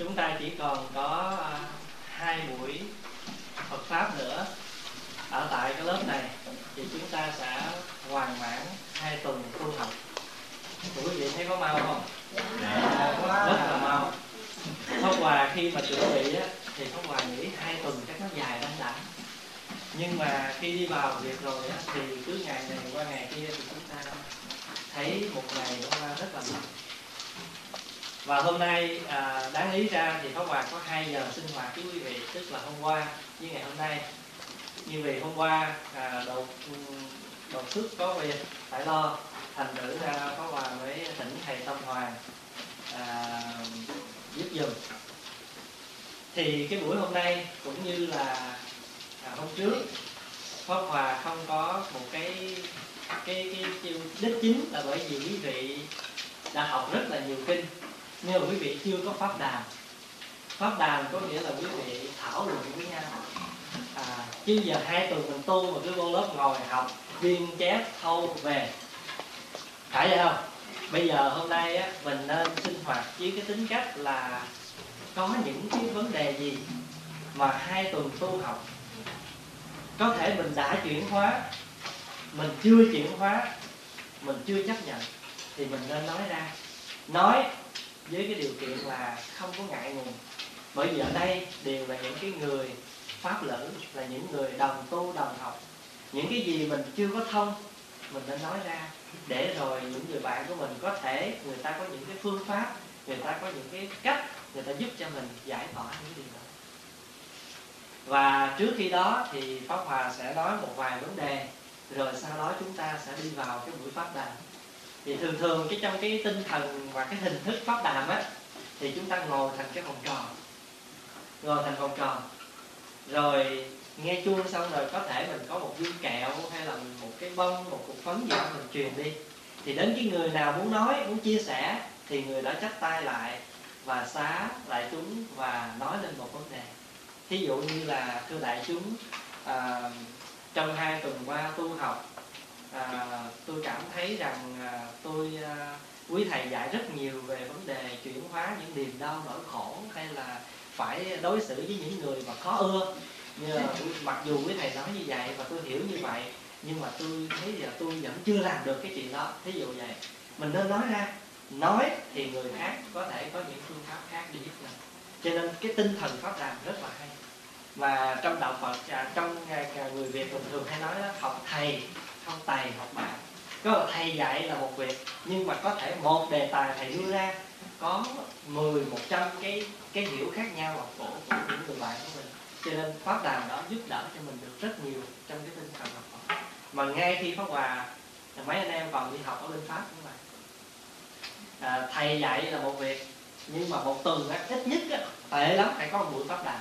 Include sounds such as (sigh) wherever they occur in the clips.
chúng ta chỉ còn có à, hai buổi Phật pháp nữa ở tại cái lớp này thì chúng ta sẽ hoàn mãn hai tuần tu học quý vị thấy có mau không? Dạ. rất là mau. Pháp Hòa khi mà chuẩn bị á, thì Pháp Hòa nghĩ hai tuần chắc nó dài lắm đã. Nhưng mà khi đi vào việc rồi á, thì cứ ngày này qua ngày kia thì chúng ta thấy một ngày nó qua rất là nhanh và hôm nay à, đáng lý ra thì Pháp Hòa có 2 giờ sinh hoạt với quý vị tức là hôm qua với ngày hôm nay. Nhưng vì hôm qua à, đầu đầu xuất có việc phải lo thành thử ra Pháp Hòa mới thỉnh thầy Tâm Hoàng à, giúp giùm. Thì cái buổi hôm nay cũng như là à, hôm trước Pháp Hòa không có một cái cái cái, cái đích chính là bởi vì quý vị đã học rất là nhiều kinh nhưng mà quý vị chưa có pháp đàm. Pháp đàm có nghĩa là quý vị thảo luận với nhau. À, chứ giờ hai tuần mình tu mà cứ vô lớp ngồi học viên chép thâu về. Phải vậy không? Bây giờ hôm nay á, mình nên sinh hoạt với cái tính cách là có những cái vấn đề gì mà hai tuần tu học. Có thể mình đã chuyển hóa mình chưa chuyển hóa mình chưa chấp nhận thì mình nên nói ra. Nói với cái điều kiện là không có ngại ngùng. Bởi vì ở đây đều là những cái người pháp lữ là những người đồng tu, đồng học. Những cái gì mình chưa có thông, mình nên nói ra, để rồi những người bạn của mình có thể, người ta có những cái phương pháp, người ta có những cái cách, người ta giúp cho mình giải tỏa những điều đó. Và trước khi đó thì pháp hòa sẽ nói một vài vấn đề, rồi sau đó chúng ta sẽ đi vào cái buổi pháp đàm thì thường thường cái trong cái tinh thần và cái hình thức pháp đàm á thì chúng ta ngồi thành cái vòng tròn. Ngồi thành vòng tròn. Rồi nghe chuông xong rồi có thể mình có một viên kẹo hay là một cái bông một cục phấn gì đó mình truyền đi. Thì đến cái người nào muốn nói muốn chia sẻ thì người đó chắp tay lại và xá lại chúng và nói lên một vấn đề. Thí dụ như là thưa đại chúng à, trong hai tuần qua tu học à, tôi cảm thấy rằng à, tôi à, quý thầy dạy rất nhiều về vấn đề chuyển hóa những niềm đau nỗi khổ hay là phải đối xử với những người mà khó ưa. Như là, (laughs) mặc dù quý thầy nói như vậy và tôi hiểu như vậy nhưng mà tôi thấy giờ tôi vẫn chưa làm được cái chuyện đó. Thí dụ vậy mình nên nói ra. Nói thì người khác có thể có những phương pháp khác để giúp mình. Cho nên cái tinh thần pháp đàm rất là hay. Mà trong đạo Phật à, trong à, người Việt bình thường hay nói đó, học thầy không thầy học bạn có thầy dạy là một việc nhưng mà có thể một đề tài thầy đưa ra có 10, 100 cái cái hiểu khác nhau vào cổ của những người bạn của mình. Cho nên pháp đàm đó giúp đỡ cho mình được rất nhiều trong cái tinh thần học hỏi. mà ngay khi pháp hòa mấy anh em còn đi học ở bên pháp cũng vậy. À, thầy dạy là một việc nhưng mà một tuần á, ít nhất á, tệ lắm phải có một buổi pháp đàm.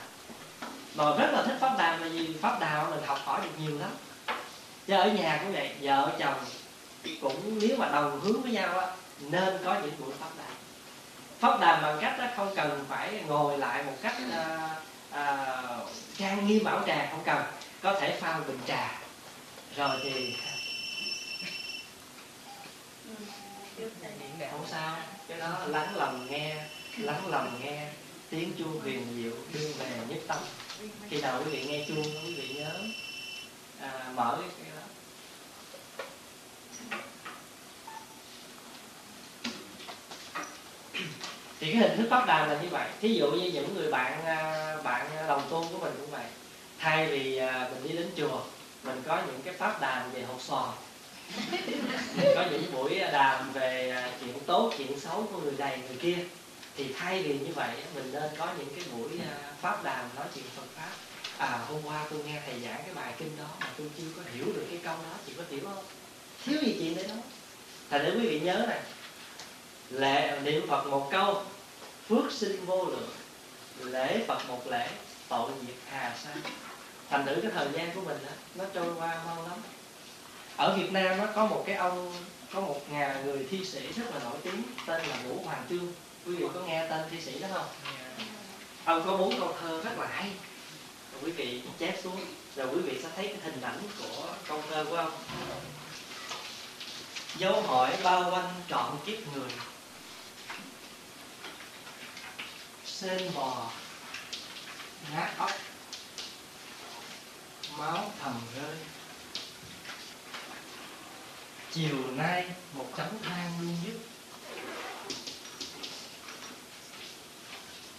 Mà rất là thích pháp đàm là vì pháp đàm mình học hỏi được nhiều lắm chứ ở nhà cũng vậy vợ chồng cũng nếu mà đồng hướng với nhau á nên có những buổi pháp đàm. Pháp đàm bằng cách đó không cần phải ngồi lại một cách à, à, trang nghiêm bảo trà không cần. Có thể pha bình trà. Rồi thì không sao cái đó lắng lòng nghe lắng lòng nghe tiếng chuông huyền diệu đưa về nhất tâm. Khi nào quý vị nghe chuông quý vị nhớ à, mở cái, cái đó. Thì cái hình thức pháp đàm là như vậy. Thí dụ như những người bạn à, bạn đồng tu của mình cũng vậy. Thay vì à, mình đi đến chùa mình có những cái pháp đàm về học sò. Mình có những buổi đàm về à, chuyện tốt chuyện xấu của người này người kia. Thì thay vì như vậy mình nên có những cái buổi pháp đàm nói chuyện Phật pháp à hôm qua tôi nghe thầy giảng cái bài kinh đó mà tôi chưa có hiểu được cái câu đó chị có hiểu không? Thiếu gì chuyện đấy đó thành để quý vị nhớ này. Lệ niệm Phật một câu phước sinh vô lượng. Lễ Phật một lễ tội nghiệp hà sa. Thành thử cái thời gian của mình đó, nó trôi qua mau lắm. Ở Việt Nam nó có một cái ông có một nhà người thi sĩ rất là nổi tiếng tên là Vũ Hoàng Trương quý vị có nghe tên thi sĩ đó không? Ông có bốn câu thơ rất là hay quý vị chép xuống rồi quý vị sẽ thấy cái hình ảnh của câu thơ của ông. Dấu hỏi bao quanh trọn kiếp người. Sên bò nát óc máu thầm rơi. Chiều nay một chấm than luôn dứt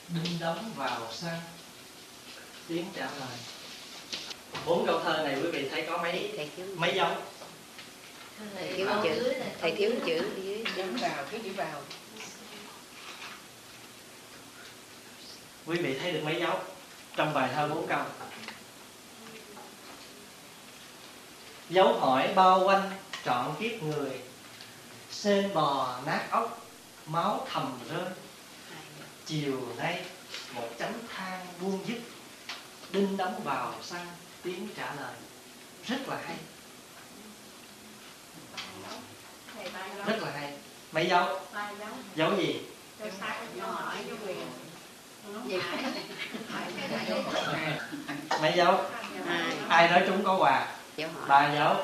đinh đóng vào xăng tiếng trả lời. Bốn câu thơ này quý vị thấy có mấy thầy thiếu mấy dấu? Thầy thiếu chữ. thầy thiếu chữ. Chấm vào, cái chữ vào. Quý vị thấy được mấy dấu? Trong bài thơ bốn câu. Dấu hỏi bao quanh trọn kiếp người. Sên bò nát ốc máu thầm rơi. Chiều nay một chấm than buông dứt đinh đóng vào xăng tiếng trả lời. Rất là hay. Rất là hay. Mấy dấu dấu gì? Mấy dấu ai nói chúng có quà? Ba dấu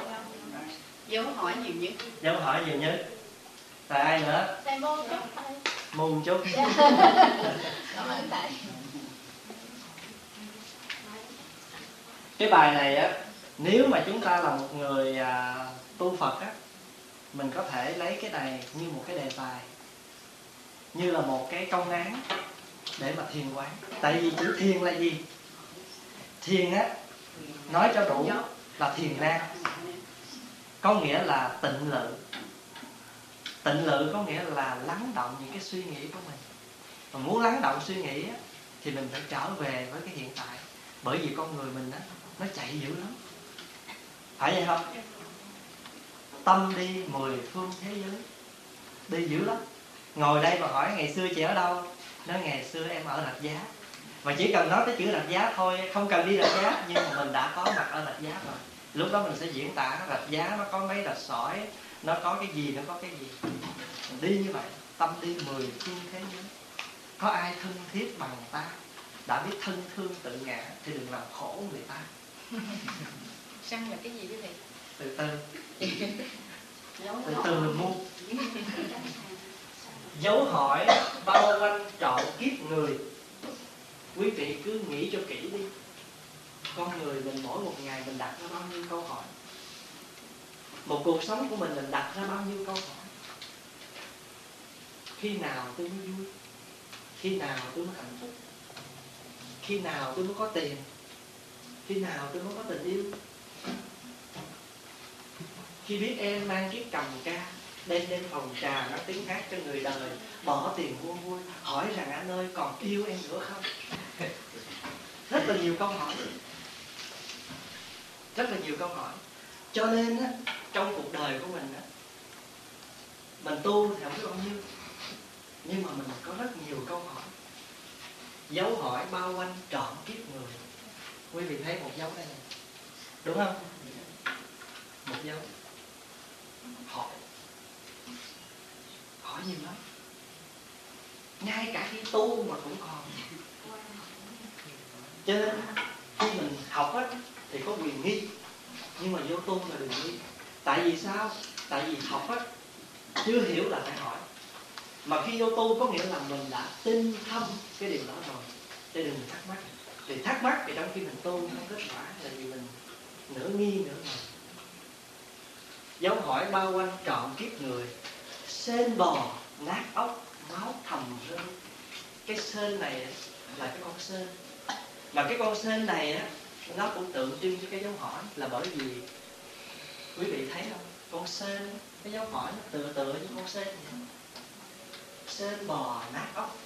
Dấu hỏi nhiều nhất. Dấu hỏi nhiều nhất tại ai nữa? Môn chút mùng chút (laughs) Cảm ơn thầy cái bài này á nếu mà chúng ta là một người à, tu phật á mình có thể lấy cái này như một cái đề tài như là một cái công án để mà thiền quán. Tại vì chữ thiền là gì? Thiền á nói cho đủ là thiền nam có nghĩa là tịnh lự. Tịnh lự có nghĩa là lắng động những cái suy nghĩ của mình. Mà muốn lắng động suy nghĩ á, thì mình phải trở về với cái hiện tại. Bởi vì con người mình á nó chạy dữ lắm. Phải vậy không? Tâm đi mười phương thế giới. Đi dữ lắm. Ngồi đây mà hỏi ngày xưa chị ở đâu? Nói ngày xưa em ở rạch giá. Mà chỉ cần nói tới chữ rạch giá thôi, không cần đi rạch giá, nhưng mà mình đã có mặt ở rạch giá rồi. Lúc đó mình sẽ diễn tả rạch giá nó có mấy rạch sỏi, nó có cái gì, nó có cái gì. Mình đi như vậy, tâm đi mười phương thế giới. Có ai thân thiết bằng ta? Đã biết thân thương tự ngã thì đừng làm khổ người ta. (laughs) Săn là cái gì quý vị? từ từ. Từ từ mình mua. Dấu hỏi bao quanh trọn kiếp người. Quý vị cứ nghĩ cho kỹ đi. Con người mình mỗi một ngày mình đặt ra bao nhiêu câu hỏi? Một cuộc sống của mình mình đặt ra bao nhiêu câu hỏi? Khi nào tôi mới vui? Khi nào tôi mới hạnh phúc? Khi nào tôi mới có tiền khi nào tôi mới có tình yêu? Khi biết em mang chiếc cầm ca, đem lên phòng trà nó tiếng hát cho người đời, bỏ tiền mua vui, hỏi rằng anh ơi, còn yêu em nữa không? Rất là nhiều câu hỏi. Rất là nhiều câu hỏi. Cho nên á, trong cuộc đời của mình á, mình tu thì không biết bao nhiêu. Nhưng mà mình có rất nhiều câu hỏi. Dấu hỏi bao quanh trọn kiếp người quý vị thấy một dấu đây này đúng không? Một dấu. Hỏi. Hỏi nhiều lắm ngay cả khi tu mà cũng còn. Cho nên khi mình học á thì có quyền nghi. Nhưng mà vô tu là đừng nghi. Tại vì sao? Tại vì học á chưa hiểu là phải hỏi. Mà khi vô tu có nghĩa là mình đã tin thâm cái điều đó rồi cho đừng thắc mắc thì thắc mắc thì trong khi mình tu không kết quả là vì mình nửa nghi, nửa ngờ. Dấu hỏi bao quanh trọn kiếp người, sên bò nát ốc, máu thầm rơi. Cái sên này là cái con sên. Mà cái con sên này á, nó cũng tượng trưng cho cái dấu hỏi là bởi vì quý vị thấy không? Con sên, cái dấu hỏi nó tựa tựa như con sên vậy. Sên bò nát ốc.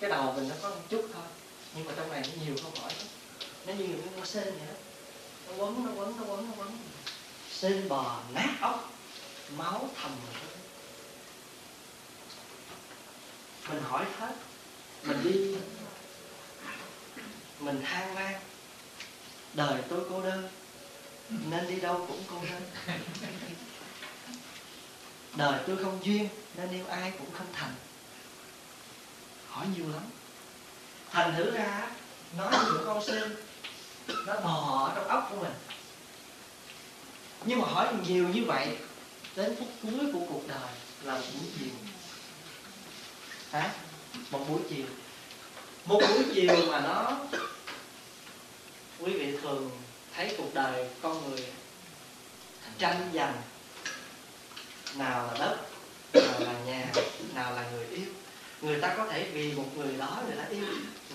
Cái đầu mình nó có một chút thôi nhưng mà trong này nó nhiều câu hỏi lắm. nó như những con sên vậy đó. Nó quấn nó quấn nó quấn nó quấn. Sên bò, nát ốc, máu thầm mình hỏi hết. Mình đi. Mình than van đời tôi cô đơn. Nên đi đâu cũng cô đơn. Đời tôi không duyên. Nên yêu ai cũng không thành. Hỏi nhiều lắm thành thử ra, nói như một con sen nó bò ở trong óc của mình. Nhưng mà hỏi nhiều như vậy, đến phút cuối của cuộc đời là một buổi chiều. Hả? Một buổi chiều. Một buổi chiều mà nó, quý vị thường thấy cuộc đời con người tranh giành. Nào là đất, nào là nhà, nào là người yêu người ta có thể vì một người đó người ta yêu,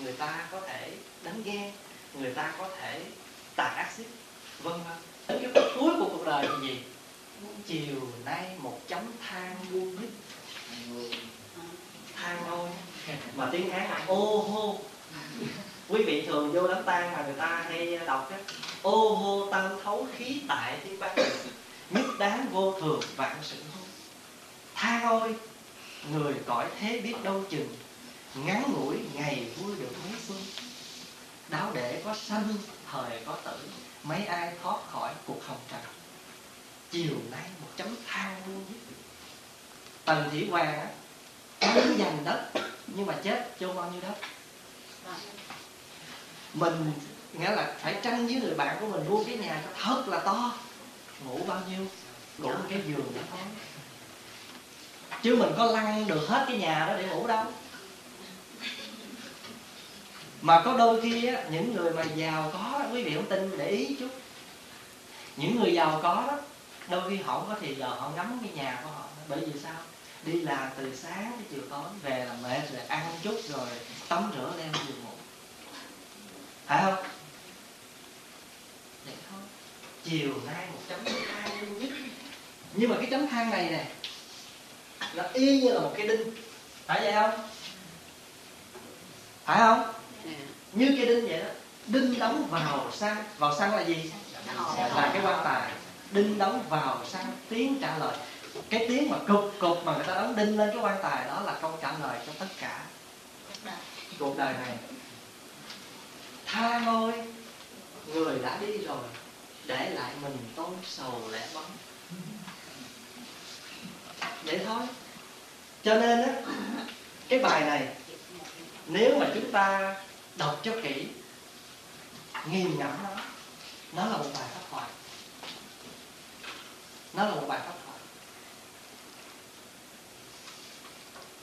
người ta có thể đánh ghen, người ta có thể tàn ác xích vân vân đến cái phút cuối của cuộc đời thì gì? Chiều nay một chấm than buông nhất. Than thôi mà tiếng hán là ô hô. Quý vị thường vô đám tang mà người ta hay đọc á, ô hô tan thấu khí tại thiên băng nhất đáng vô thường vạn sự hôn than ôi người cõi thế biết đâu chừng ngắn ngủi ngày vui được mấy xuân đáo để có sanh, thời có tử, mấy ai thoát khỏi cuộc hồng trần. Chiều nay một chấm than luôn tần thủy hoàng á muốn giành đất, nhưng mà chết chôn bao nhiêu đất? Mình, nghĩa là phải tranh với người bạn của mình mua cái nhà thật là to. Ngủ bao nhiêu? Cũng cái giường đó thôi chứ mình có lăn được hết cái nhà đó để ngủ đâu. Mà có đôi khi á, những người mà giàu có quý vị không tin để ý chút. Những người giàu có đó đôi khi họ không có thì giờ họ ngắm cái nhà của họ. Bởi vì sao? Đi làm từ sáng đến chiều tối về là mệt rồi ăn chút rồi tắm rửa leo giường ngủ. Phải không? Vậy thôi. Chiều nay một chấm than luôn nhất nhưng mà cái chấm than này nè nó y như là một cái đinh. Phải vậy không? Phải không? Như cái đinh vậy đó. Đinh đóng vào xăng. Vào xăng là gì? Là cái quan tài. Đinh đóng vào xăng tiếng trả lời. Cái tiếng mà cục cục mà người ta đóng đinh lên cái quan tài đó là câu trả lời cho tất cả. Cuộc đời này tha ngôi người đã đi rồi để lại mình tôi sầu lẻ bóng vậy thôi. Cho nên á cái bài này nếu mà chúng ta đọc cho kỹ nghiền ngẫm nó nó là một bài pháp thoại. Nó là một bài pháp thoại.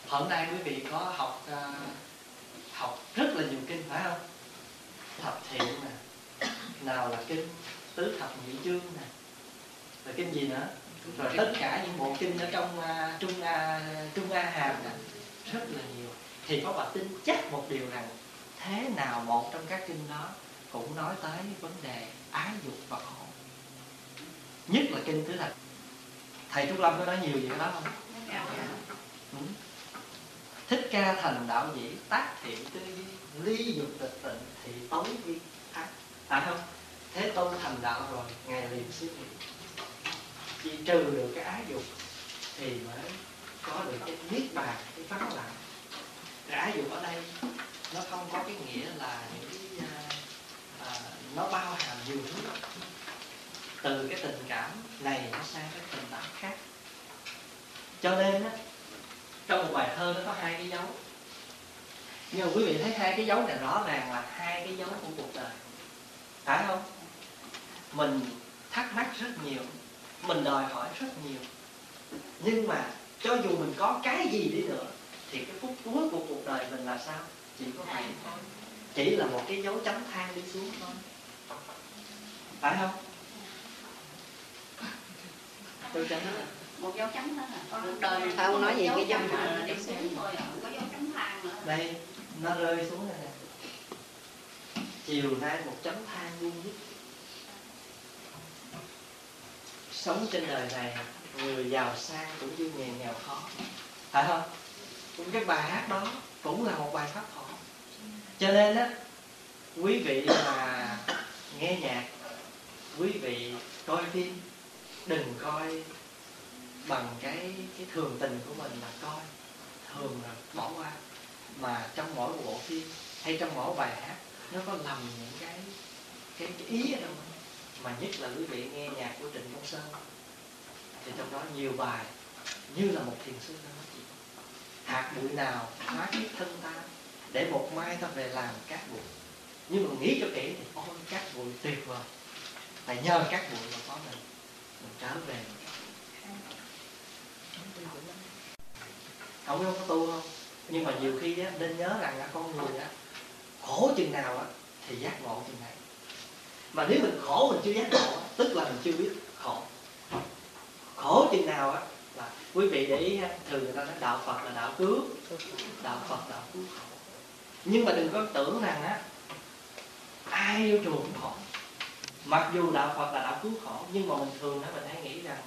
Hôm nay quý vị có học uh, học rất là nhiều kinh phải không? Thập thiện nè nào là kinh tứ thập nhị chương nè rồi kinh gì nữa? Rồi tất cả những bộ kinh ở trong uh, trung uh, trung a hàm này rất là nhiều. Thì có bà tin chắc một điều rằng thế nào một trong các kinh đó cũng nói tới vấn đề ái dục và khổ. Nhất là kinh tứ thập thầy trúc lâm có nói nhiều gì đó không? Ừ. thích ca thành đạo dĩ tác thiện tư duy ly dục tịch tịnh thì tối vi ác. Phải không thế tôn thành đạo rồi ngài liền suy nghĩ chỉ trừ được cái ái dục thì mới có được cái niết bàn cái vắng lặng cái ái dục ở đây nó không có cái nghĩa là những cái à, à, nó bao hàm nhiều thứ từ cái tình cảm này nó sang cái tình cảm khác. Cho nên á trong một bài thơ nó có hai cái dấu. Nhưng mà quý vị thấy hai cái dấu này rõ ràng là hai cái dấu của cuộc đời. Phải không? Mình thắc mắc rất nhiều mình đòi hỏi rất nhiều. Nhưng mà cho dù mình có cái gì đi nữa thì cái phút cuối của cuộc đời mình là sao? Chỉ có vậy thôi chỉ là một cái dấu chấm than đi xuống thôi. Phải không? Tôi chấm đó một dấu chấm đó là cuộc đời không nói gì cái dấu mà đi xuống thôi à, có dấu chấm than nữa. Đây nó rơi xuống đây nè. Chiều nay một chấm than luôn nhất sống trên đời này người giàu sang cũng như nghèo nghèo khó. Phải không? Cũng cái bài hát đó cũng là một bài pháp thoại. Cho nên á quý vị mà nghe nhạc quý vị coi phim đừng coi bằng cái cái thường tình của mình là coi thường là bỏ qua. Mà trong mỗi bộ phim hay trong mỗi bài hát nó có lầm những cái cái, cái ý ở đâu mà nhất là quý vị nghe nhạc của Trịnh Công Sơn. Thì trong đó nhiều bài như là một thiền sư đang nói chuyện. Hạt bụi nào hóa kiếp thân ta để một mai ta về làm cát bụi. Nhưng mà nghĩ cho kỹ thì ôi cát bụi tuyệt vời. Tại nhờ cát bụi mà có mình mình trở về. Không có tu không? Nhưng mà nhiều khi á, nên nhớ rằng là con người á khổ chừng nào á thì giác ngộ chừng này mà nếu mình khổ mình chưa giác ngộ tức là mình chưa biết khổ. Khổ chừng nào á là quý vị để ý thường người ta nói đạo phật là đạo cứu đạo phật đạo cứu khổ. Nhưng mà đừng có tưởng rằng á ai vô chùa cũng khổ. Mặc dù đạo phật là đạo cứu khổ nhưng mà mình thường á mình hay nghĩ rằng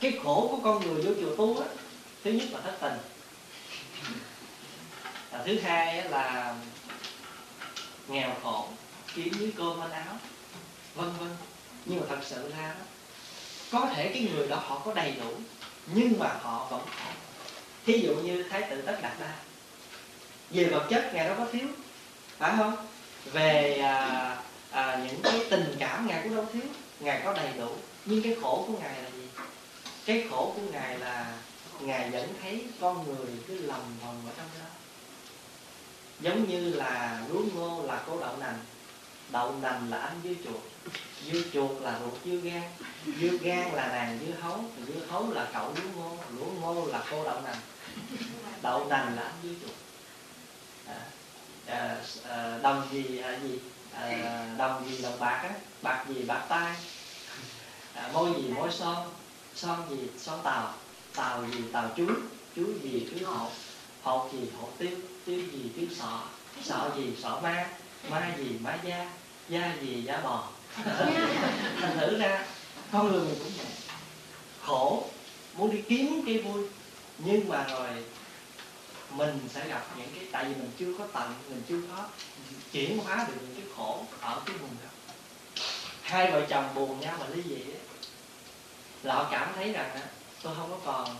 cái khổ của con người vô chùa tu á thứ nhất là thất tình. À, thứ hai là nghèo khổ kiếm với cơm ăn áo vân vân. Nhưng mà thật sự ra đó có thể cái người đó họ có đầy đủ nhưng mà họ vẫn khổ thí dụ như thái tử tất đạt đa về vật chất ngài đâu có thiếu phải không? Về à, à, những cái tình cảm ngài cũng đâu thiếu ngài có đầy đủ. Nhưng cái khổ của ngài là gì? Cái khổ của ngài là ngài vẫn thấy con người cứ lầm vòng ở trong đó. Giống như là lúa ngô là cố đậu nành đậu nành là anh dưa chuột dưa chuột là ruột dưa gan dưa gan là nàng dưa hấu dưa hấu là cậu lúa ngô lúa ngô là cô đậu nành. Đậu nành là anh dưa chuột. À, à, à, đồng gì à, gì? À, đồng gì đồng bạc á bạc gì bạc tai. À, môi gì môi son son gì son tàu tàu gì tàu chuối chuối gì chuối hột hột gì hột tiêu tiêu gì tiêu sọ sọ gì sọ ma ma gì ma da da gì da bò. (laughs) Thành thử ra con người mình cũng vậy. Khổ muốn đi kiếm cái vui. Nhưng mà rồi mình sẽ gặp những cái tại vì mình chưa có tận mình chưa có chuyển hóa được những cái khổ ở cái vùng đó. Hai vợ chồng buồn nhau mà ly dị ấy, là họ cảm thấy rằng tôi không có còn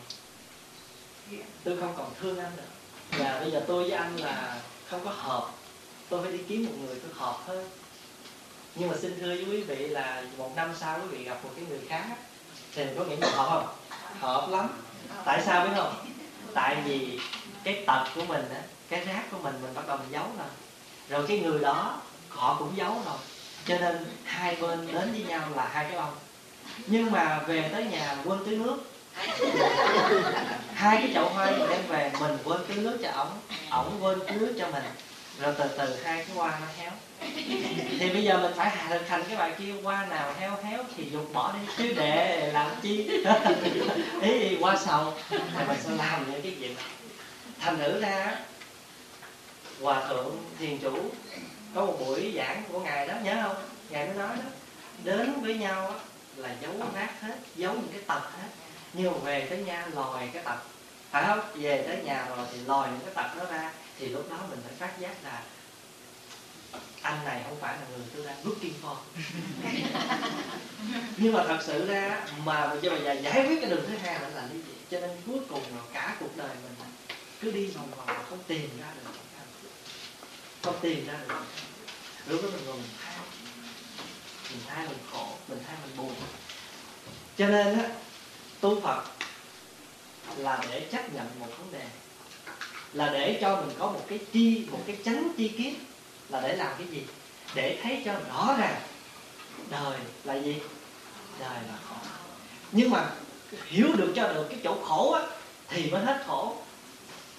tôi không còn thương anh nữa. Và bây giờ tôi với anh là không có hợp tôi phải đi kiếm một người tôi hợp hơn nhưng mà xin thưa với quý vị là một năm sau quý vị gặp một cái người khác thì có nghĩa là hợp không? Hợp lắm. Tại sao biết không? Tại vì cái tật của mình á, cái rác của mình mình bắt đầu mình giấu rồi rồi cái người đó, họ cũng giấu rồi. Cho nên hai bên đến với nhau là hai cái ông. Nhưng mà về tới nhà quên tưới nước. Hai cái chậu hoa mình đem về, mình quên tưới nước cho ổng ổng quên tưới nước cho mình rồi từ từ hai cái hoa nó héo. Thì bây giờ mình phải thực hành cái bài kia, hoa nào héo héo thì dục bỏ đi, chứ để làm chi? (laughs) Ý hoa sầu. Thì mình sẽ làm những cái gì này thành thử ra hòa thượng, thiền chủ, có một buổi giảng của ngài đó, nhớ không? Ngài mới nói đó, đến với nhau là giấu nát hết, giấu những cái tật hết. Nhưng mà về tới nhà, lòi cái tật phải không? Về tới nhà rồi thì lòi những cái tật đó ra thì lúc đó mình phải phát giác là anh này không phải là người tôi đang looking for. (laughs) Nhưng mà thật sự ra mà cho bây giờ giải quyết cái đường thứ hai là lý vậy cho nên cuối cùng là cả cuộc đời mình cứ đi vòng vòng mà không tìm ra được không tìm ra được lúc đó mình ngồi, mình thay mình thay mình khổ, mình thay mình buồn. Cho nên á tu phật là để chấp nhận một vấn đề là để cho mình có một cái chi, một cái chánh chi kiến là để làm cái gì? Để thấy cho rõ ràng đời là gì? Đời là khổ. Nhưng mà hiểu được cho được cái chỗ khổ á, thì mới hết khổ.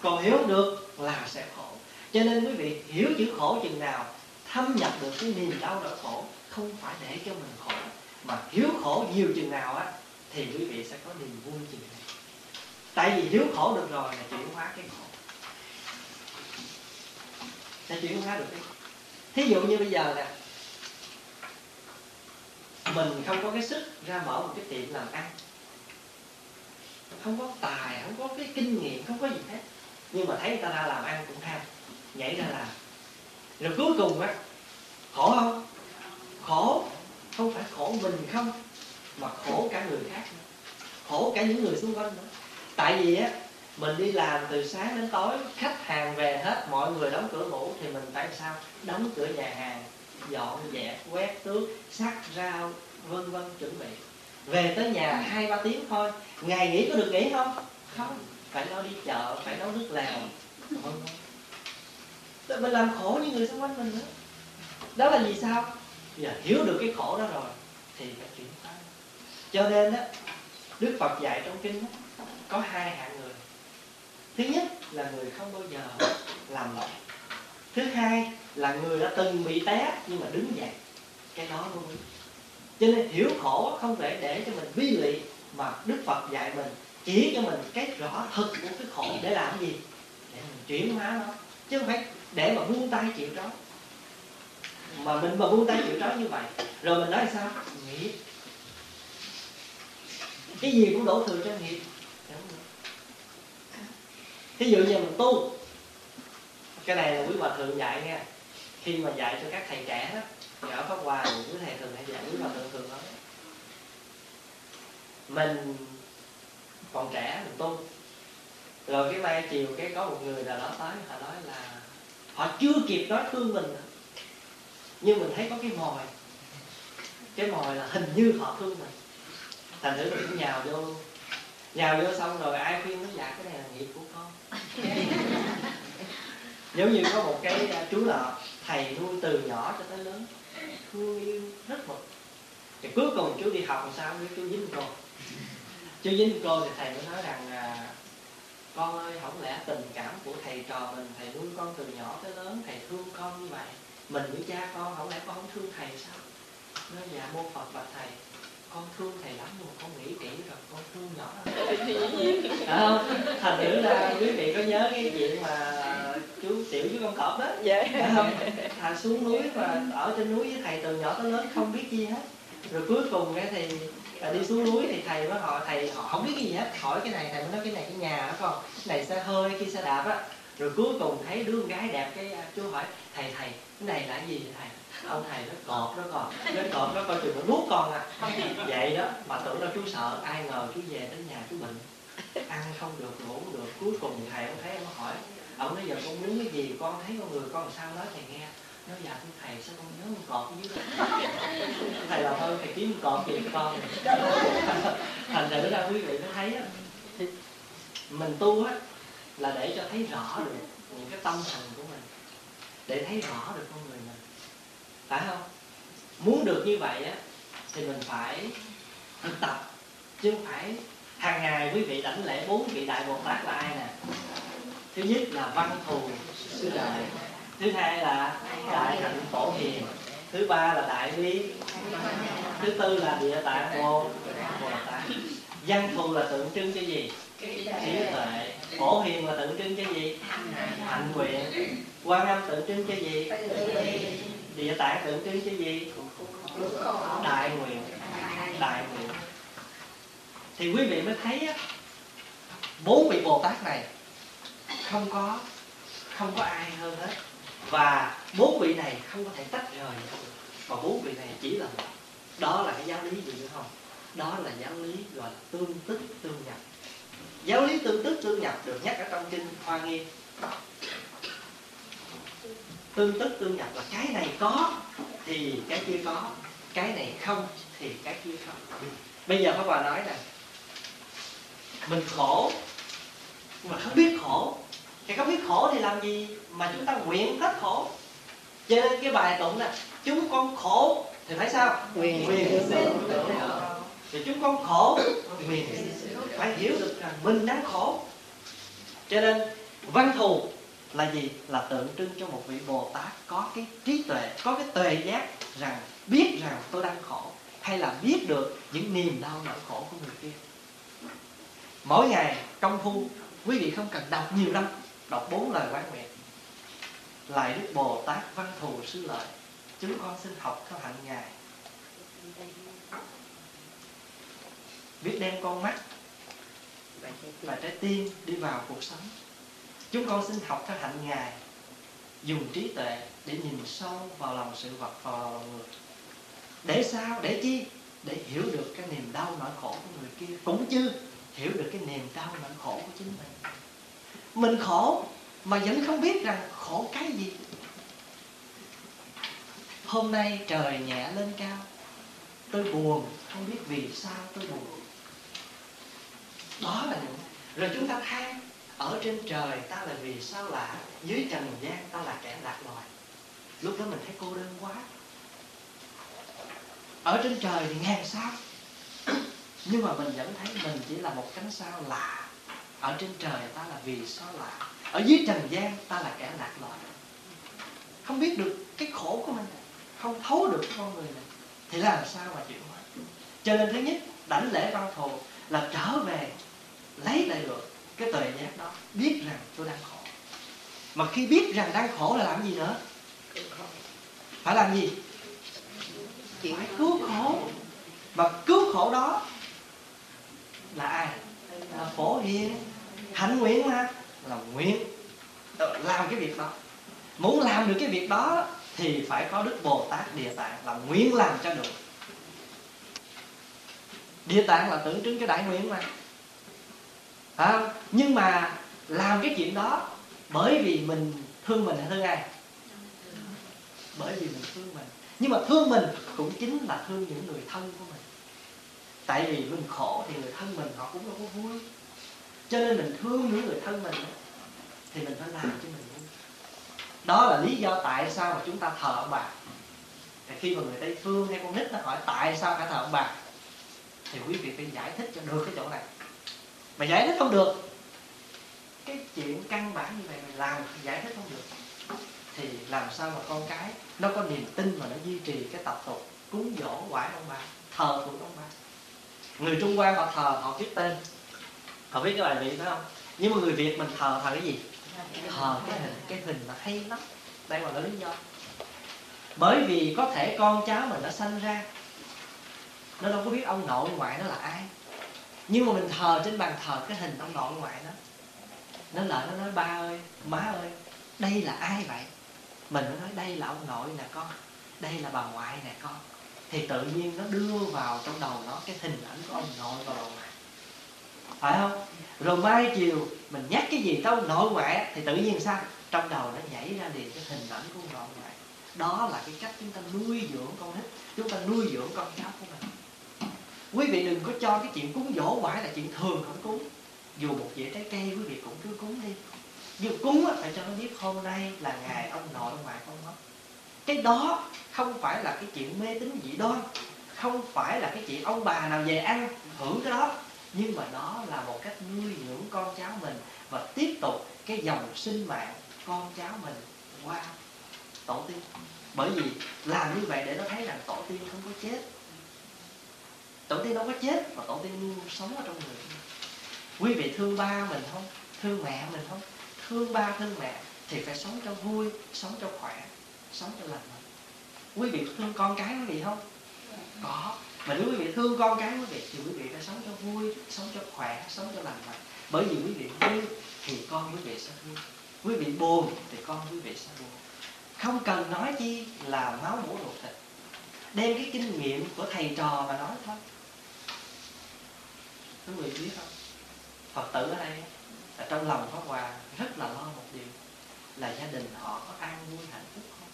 Còn hiểu được là sẽ khổ. Cho nên quý vị hiểu chữ khổ chừng nào, thâm nhập được cái niềm đau đớn khổ, không phải để cho mình khổ, mà hiểu khổ nhiều chừng nào á, thì quý vị sẽ có niềm vui chừng này. Tại vì hiểu khổ được rồi là chuyển hóa cái khổ sẽ chuyển hóa được cái thí dụ như bây giờ nè, mình không có cái sức ra mở một cái tiệm làm ăn. Không có tài, không có cái kinh nghiệm, không có gì hết. Nhưng mà thấy người ta ra làm ăn cũng tham nhảy ra làm. Rồi cuối cùng á, khổ không? Khổ. Không phải khổ mình không, mà khổ cả người khác khổ cả những người xung quanh nữa. Tại vì á mình đi làm từ sáng đến tối khách hàng về hết mọi người đóng cửa ngủ thì mình tại sao? Đóng cửa nhà hàng dọn dẹp quét tước sắc rau vân vân chuẩn bị. Về tới nhà hai ba tiếng thôi. Ngày nghỉ có được nghỉ không? Không. Phải lo đi chợ phải nấu nước lèo. Vân vân. Mình làm khổ những người xung quanh mình nữa. Đó là vì sao? Giờ hiểu được cái khổ đó rồi thì phải chuyển hóa cho nên á đức phật dạy trong kinh đó, có hai hạng thứ nhất là người không bao giờ làm lỗi thứ hai là người đã từng bị té nhưng mà đứng dậy. Cái đó luôn. Cho nên hiểu khổ không thể để cho mình vi lị mà đức phật dạy mình, chỉ cho mình cái rõ thật của cái khổ để làm gì? Để mình chuyển hóa nó. Chứ không phải để mà buông tay chịu trói. Mà mình mà buông tay chịu trói như vậy, rồi mình nói sao? Nghiệp. Cái gì cũng đổ thừa cho nghiệp thí dụ như mình tu. Cái này là quý bà thượng dạy nha. Khi mà dạy cho các thầy trẻ đó, thì ở pháp hòa thì quý thầy thường hay dạy, quý bà thượng thường nói, mình còn trẻ, mình tu. Rồi cái mai chiều cái có một người nào đó tới, họ nói là họ chưa kịp nói thương mình nữa. nhưng mình thấy có cái mồi. Cái mồi là hình như họ thương mình. Thành thử mình cũng nhào vô. Nhào vô xong rồi ai khuyên nó dạ cái này là nghiệp của giống như có một cái à, chú là thầy nuôi từ nhỏ cho tới lớn thương yêu rất mực. Thì cuối cùng chú đi học làm sao? Với chú dính cô. Chú dính cô thì thầy mới nói rằng là con ơi không lẽ tình cảm của thầy trò mình, thầy nuôi con từ nhỏ tới lớn, thầy thương con như vậy, mình với cha con không lẽ con không thương thầy sao? Nói dạ mô phật bạch thầy con thương thầy lắm mà con nghĩ kỹ rồi con thương nhỏ. (laughs) À, thành thử ra quý vị có nhớ cái chuyện mà chú tiểu chú con cọp đó. Dạ. Không? Thà xuống núi và ở trên núi với thầy từ nhỏ tới lớn không biết gì hết. Rồi cuối cùng cái thì à, đi xuống núi thì thầy mới hỏi thầy họ không biết cái gì hết hỏi cái này thầy mới nói cái này cái nhà đó con cái này xe hơi kia xe đạp á. Rồi cuối cùng thấy đứa con gái đẹp cái à, chú hỏi thầy thầy cái này là cái gì vậy thầy ông thầy nó cọp đó con, nó cọp nó coi chừng nó nuốt con à. Vậy đó, mà tưởng đâu chú sợ, ai ngờ chú về đến nhà chú bệnh. Ăn không được, ngủ không được, cuối cùng thầy ông thấy ông hỏi, ông nói giờ con muốn cái gì, con thấy con người con làm sao nói thầy nghe, nói dạ thưa thầy, sao con nhớ con cọp dưới (laughs) thầy là thôi thầy kiếm con cọp về con. (laughs) Thành thử ra quý vị nó thấy á mình tu á, là để cho thấy rõ được những cái tâm thần của mình, để thấy rõ được con người phải không? Muốn được như vậy á, thì mình phải thực tập. Chứ không phải hàng ngày quý vị đảnh lễ bốn vị đại bồ tát là ai nè? Thứ nhất là văn thù sư đại thứ hai là đại hạnh phổ hiền. Thứ ba là đại bi. Thứ tư là địa tạng bồ bồ tát. Văn thù là tượng trưng cho gì? Trí tuệ. Phổ hiền là tượng trưng cho gì? Hạnh nguyện. Quan âm tượng trưng cho gì? Địa tạng tượng trưng cho gì? Đại nguyện. Đại nguyện. Thì quý vị mới thấy á, bốn vị bồ tát này không có không có ai hơn hết. Và bốn vị này không có thể tách rời và bốn vị này chỉ là một. Đó là cái giáo lý gì nữa không? Đó là giáo lý gọi là tương tức tương nhập. Giáo lý tương tức tương nhập được nhắc ở trong kinh hoa nghiêm tương tức tương nhập là cái này có thì cái kia có cái này không thì cái kia không. Bây giờ pháp hòa nói nè mình khổ mà không biết khổ. Thì không biết khổ thì làm gì mà chúng ta nguyện hết khổ? Cho nên cái bài tụng nè chúng con khổ thì phải sao? Nguyện. nguyện. Thì chúng con khổ nguyện. Phải hiểu được rằng mình đang khổ. Cho nên văn thù là gì? Là tượng trưng cho một vị bồ tát có cái trí tuệ, có cái tuệ giác rằng biết rằng tôi đang khổ, hay là biết được những niềm đau nỗi khổ của người kia. Mỗi ngày công phu quý vị không cần đọc nhiều lắm, đọc bốn lời quán nguyện lại đức bồ tát văn thù sư lợi, chúng con xin học theo hạnh ngài. Biết đem con mắt và trái tim đi vào cuộc sống chúng con xin học theo hạnh ngài, dùng trí tuệ để nhìn sâu vào lòng sự vật vào lòng người. Để sao? Để chi? Để hiểu được cái niềm đau nỗi khổ của người kia. Cũng chưa hiểu được cái niềm đau nỗi khổ của chính mình. Mình khổ mà vẫn không biết rằng khổ cái gì. Hôm nay trời nhẹ lên cao. Tôi buồn, không biết vì sao tôi buồn. Đó là những rồi chúng ta than ở trên trời ta là vì sao lạ? Dưới trần gian ta là kẻ lạc loài. Lúc đó mình thấy cô đơn quá. Ở trên trời thì ngàn sao (clears throat) nhưng mà mình vẫn thấy mình chỉ là một cánh sao lạ. Ở trên trời ta là vì sao lạ. Ở dưới trần gian ta là kẻ lạc loài. Không biết được cái khổ của mình. Không thấu được con người này thì làm sao mà chịu hóa cho nên thứ nhất, đảnh lễ văn thù là trở về, lấy lại được cái tuệ giác đó biết rằng tôi đang khổ. Mà khi biết rằng đang khổ là làm gì nữa? Phải làm gì? Chịu phải cứu khổ. Mà cứu khổ đó là ai? Là phổ hiền hạnh nguyện mà. Là nguyện. Làm cái việc đó. Muốn làm được cái việc đó thì phải có đức bồ tát địa tạng là nguyện làm cho được. Địa tạng là tượng trưng cho đại nguyện mà à, nhưng mà làm cái chuyện đó bởi vì mình thương mình hay thương ai? Bởi vì mình thương mình. Nhưng mà thương mình cũng chính là thương những người thân của mình. Tại vì mình khổ thì người thân mình họ cũng đâu có vui. Cho nên mình thương những người thân mình thì mình phải làm cho mình vui. Đó là lý do tại sao mà chúng ta thờ ông bà. Thì khi mà người tây phương hay con nít nó hỏi tại sao phải thờ ông bà thì quý vị phải giải thích cho được cái chỗ này mà giải thích không được. Cái chuyện căn bản như vậy mình làm giải thích không được. Thì làm sao mà con cái nó có niềm tin mà nó duy trì cái tập tục cúng dỗ quải ông bà, thờ phụng ông bà? Người trung quan họ thờ, họ viết tên. Họ viết cái bài vị phải không? Nhưng mà người việt mình thờ thờ cái gì? Thờ cái hình cái hình là hay lắm. Đây là lý do. Bởi vì có thể con cháu mình nó sanh ra, nó đâu có biết ông nội ngoại nó là ai nhưng mà mình thờ trên bàn thờ cái hình ông nội ngoại nó nó lại nó nói, ba ơi, má ơi, đây là ai vậy? Mình nó nói, đây là ông nội nè con, đây là bà ngoại nè con. Thì tự nhiên nó đưa vào trong đầu nó cái hình ảnh của ông nội và bà ngoại. Phải không? Rồi mai chiều mình nhắc cái gì tới ông nội ngoại thì tự nhiên sao? Trong đầu nó nhảy ra liền cái hình ảnh của ông nội ngoại. Đó là cái cách chúng ta nuôi dưỡng con nít, chúng ta nuôi dưỡng con cháu của mình quý vị đừng có cho cái chuyện cúng dỗ quải là chuyện thường không cúng. Dù một dĩa trái cây, quý vị cũng cứ cúng đi. Nhưng cúng phải cho nó biết hôm nay là ngày ông nội ông ngoại con mất. Cái đó không phải là cái chuyện mê tín dị đoan, không phải là cái chuyện ông bà nào về ăn, hưởng cái đó. Nhưng mà đó là một cách nuôi dưỡng con cháu mình và tiếp tục cái dòng sinh mạng con cháu mình qua tổ tiên. Bởi vì làm như vậy để nó thấy rằng tổ tiên không có chết tổ tiên đâu có chết, mà tổ tiên luôn sống ở trong người. Quý vị thương ba mình không? Thương mẹ mình không? Thương ba thương mẹ thì phải sống cho vui, sống cho khỏe, sống cho lành mạnh. Quý vị thương con cái quý vị không? Có. Mà nếu quý vị thương con cái quý vị thì quý vị phải sống cho vui, sống cho khỏe, sống cho lành mạnh. Bởi vì quý vị vui thì con quý vị sẽ vui. Quý vị buồn thì con quý vị sẽ buồn. Không cần nói chi là máu mủ ruột thịt. Đem cái kinh nghiệm của thầy trò mà nói thôi quý vị biết không phật tử ở đây là trong lòng pháp hòa rất là lo một điều, là gia đình họ có an vui hạnh phúc không?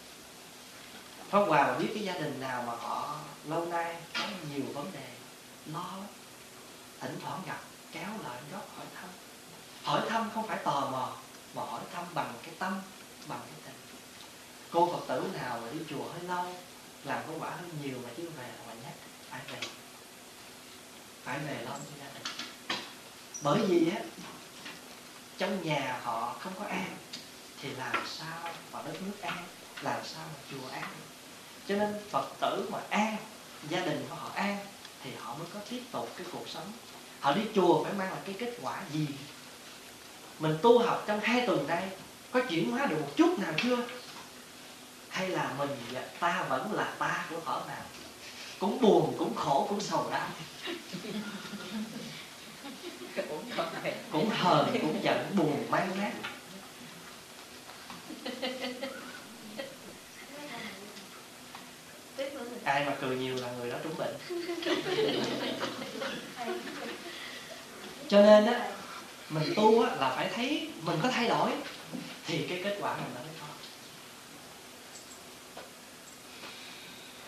Pháp hòa mà biết cái gia đình nào mà họ lâu nay có nhiều vấn đề, lo thỉnh thoảng gặp, kéo lại góc hỏi thăm. Hỏi thăm không phải tò mò, mà hỏi thăm bằng cái tâm, bằng cái tình. Cô phật tử nào mà đi chùa hơi lâu, làm có quả hơi nhiều mà chưa về mà nhắc ai về phải về lo cho gia đình bởi vì á, trong nhà họ không có an thì làm sao mà đất nước an, làm sao mà chùa an? Cho nên phật tử mà an, gia đình của họ an, thì họ mới có tiếp tục cái cuộc sống. Họ đi chùa phải mang lại cái kết quả gì? Mình tu học trong hai tuần đây có chuyển hóa được một chút nào chưa? Hay là mình à, ta vẫn là ta của thở nào cũng buồn, cũng khổ, cũng sầu đau cũng hờn, cũng giận, buồn mang nát ai mà cười nhiều là người đó trúng bệnh. Cho nên á, mình tu á là phải thấy mình có thay đổi, thì cái kết quả mình nó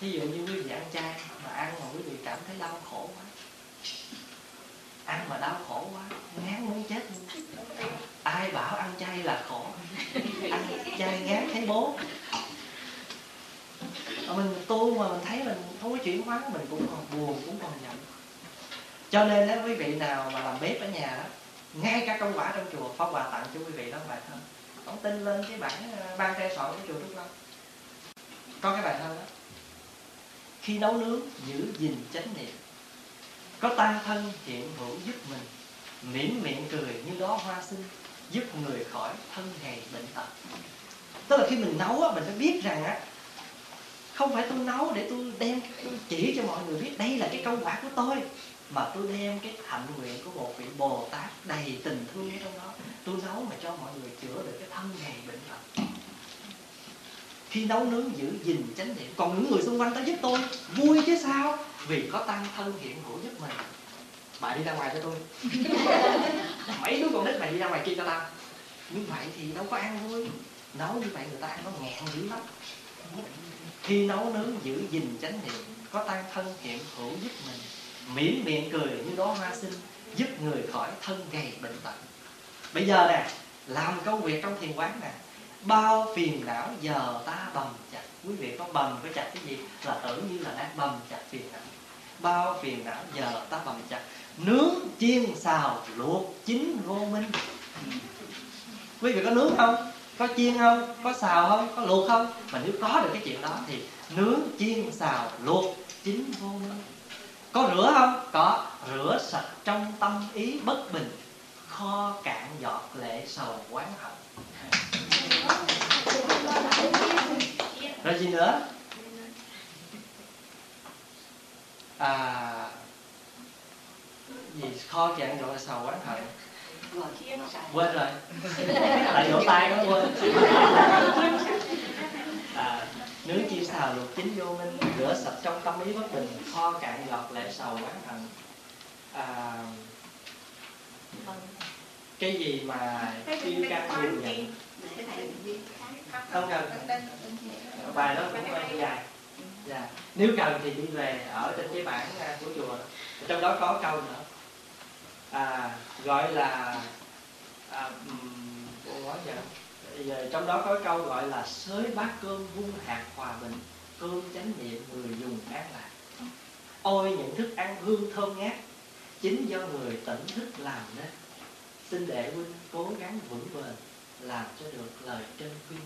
mới thí dụ như quý vị ăn chay mà ăn mà quý vị cảm thấy đau khổ quá. Ăn mà đau khổ quá, ngán muốn chết. Ai bảo ăn chay là khổ? Ăn chay ngán thấy bố. Mà mình tu mà mình thấy mình không có chuyển hóa, mình cũng còn buồn, cũng còn giận. Cho nên đó quý vị nào mà làm bếp ở nhà đó, ngay cả công quả trong chùa, pháp hòa tặng cho quý vị đó bài thơ. Ông tin lên cái bản ờ, ban tre soạn của chùa Trúc Lâm có cái bài thơ đó khi nấu nướng giữ gìn chánh niệm. Có tan thân hiện hữu giúp mình, mỉm miệng cười như đó hoa sinh giúp người khỏi thân gầy bệnh tật. Tức là khi mình nấu á, mình phải biết rằng á, không phải tôi nấu để tôi đem tôi chỉ cho mọi người biết đây là cái công quả của tôi, mà tôi đem cái hạnh nguyện của một vị bồ tát đầy tình thương ở trong đó. Tôi nấu mà cho mọi người chữa được cái thân gầy bệnh tật khi nấu nướng giữ gìn chánh niệm còn những người xung quanh tới giúp tôi vui chứ sao? Vì có tăng thân hiện hữu giúp mình. Bà đi ra ngoài cho tôi. (laughs) Mấy đứa con nít mày đi ra ngoài kia cho tao. Như vậy thì đâu có ăn vui. Nấu như vậy người ta ăn nó ngẹn dữ lắm. Khi nấu nướng giữ gìn chánh niệm có tăng thân hiện hữu giúp mình. Mỉm miệng cười như đó hoa sinh giúp người khỏi thân gầy bệnh tật. Bây giờ nè làm công việc trong thiền quán nè bao phiền não giờ ta bầm chặt. Quý vị có bầm, có chặt cái gì? Là tưởng như là đang bầm chặt phiền não. Bao phiền não giờ ta bầm chặt. Nướng chiên xào luộc chín vô minh. Quý vị có nướng không? Có chiên không? Có xào không? Có luộc không? Mà nếu có được cái chuyện đó thì nướng chiên xào luộc chín vô minh. Có rửa không? Có. Rửa sạch trong tâm ý bất bình, kho cạn giọt lệ sầu quán hận rồi gì nữa? À gì? Kho cạn giọt lệ sầu quán hận quên rồi. Tại vỗ tay nó quên. À, nướng chiên xào luộc chín vô minh rửa sạch trong tâm ý bất bình kho cạn giọt lệ sầu quán hận à, cái gì mà yêu ca nhiều nhận không cần. Bài đó cũng hơi dài. Dạ. nếu cần thì đi về ở trên cái bản à, của chùa. Trong đó có câu nữa. À, gọi là à, um, nói giờ giờ trong đó có câu gọi là sới bát cơm vung hạt hòa bình cơm chánh niệm người dùng an lạc. Ôi những thức ăn hương thơm ngát chính do người tỉnh thức làm nên. Xin đệ huynh cố gắng vững bền làm cho được lời chân khuyên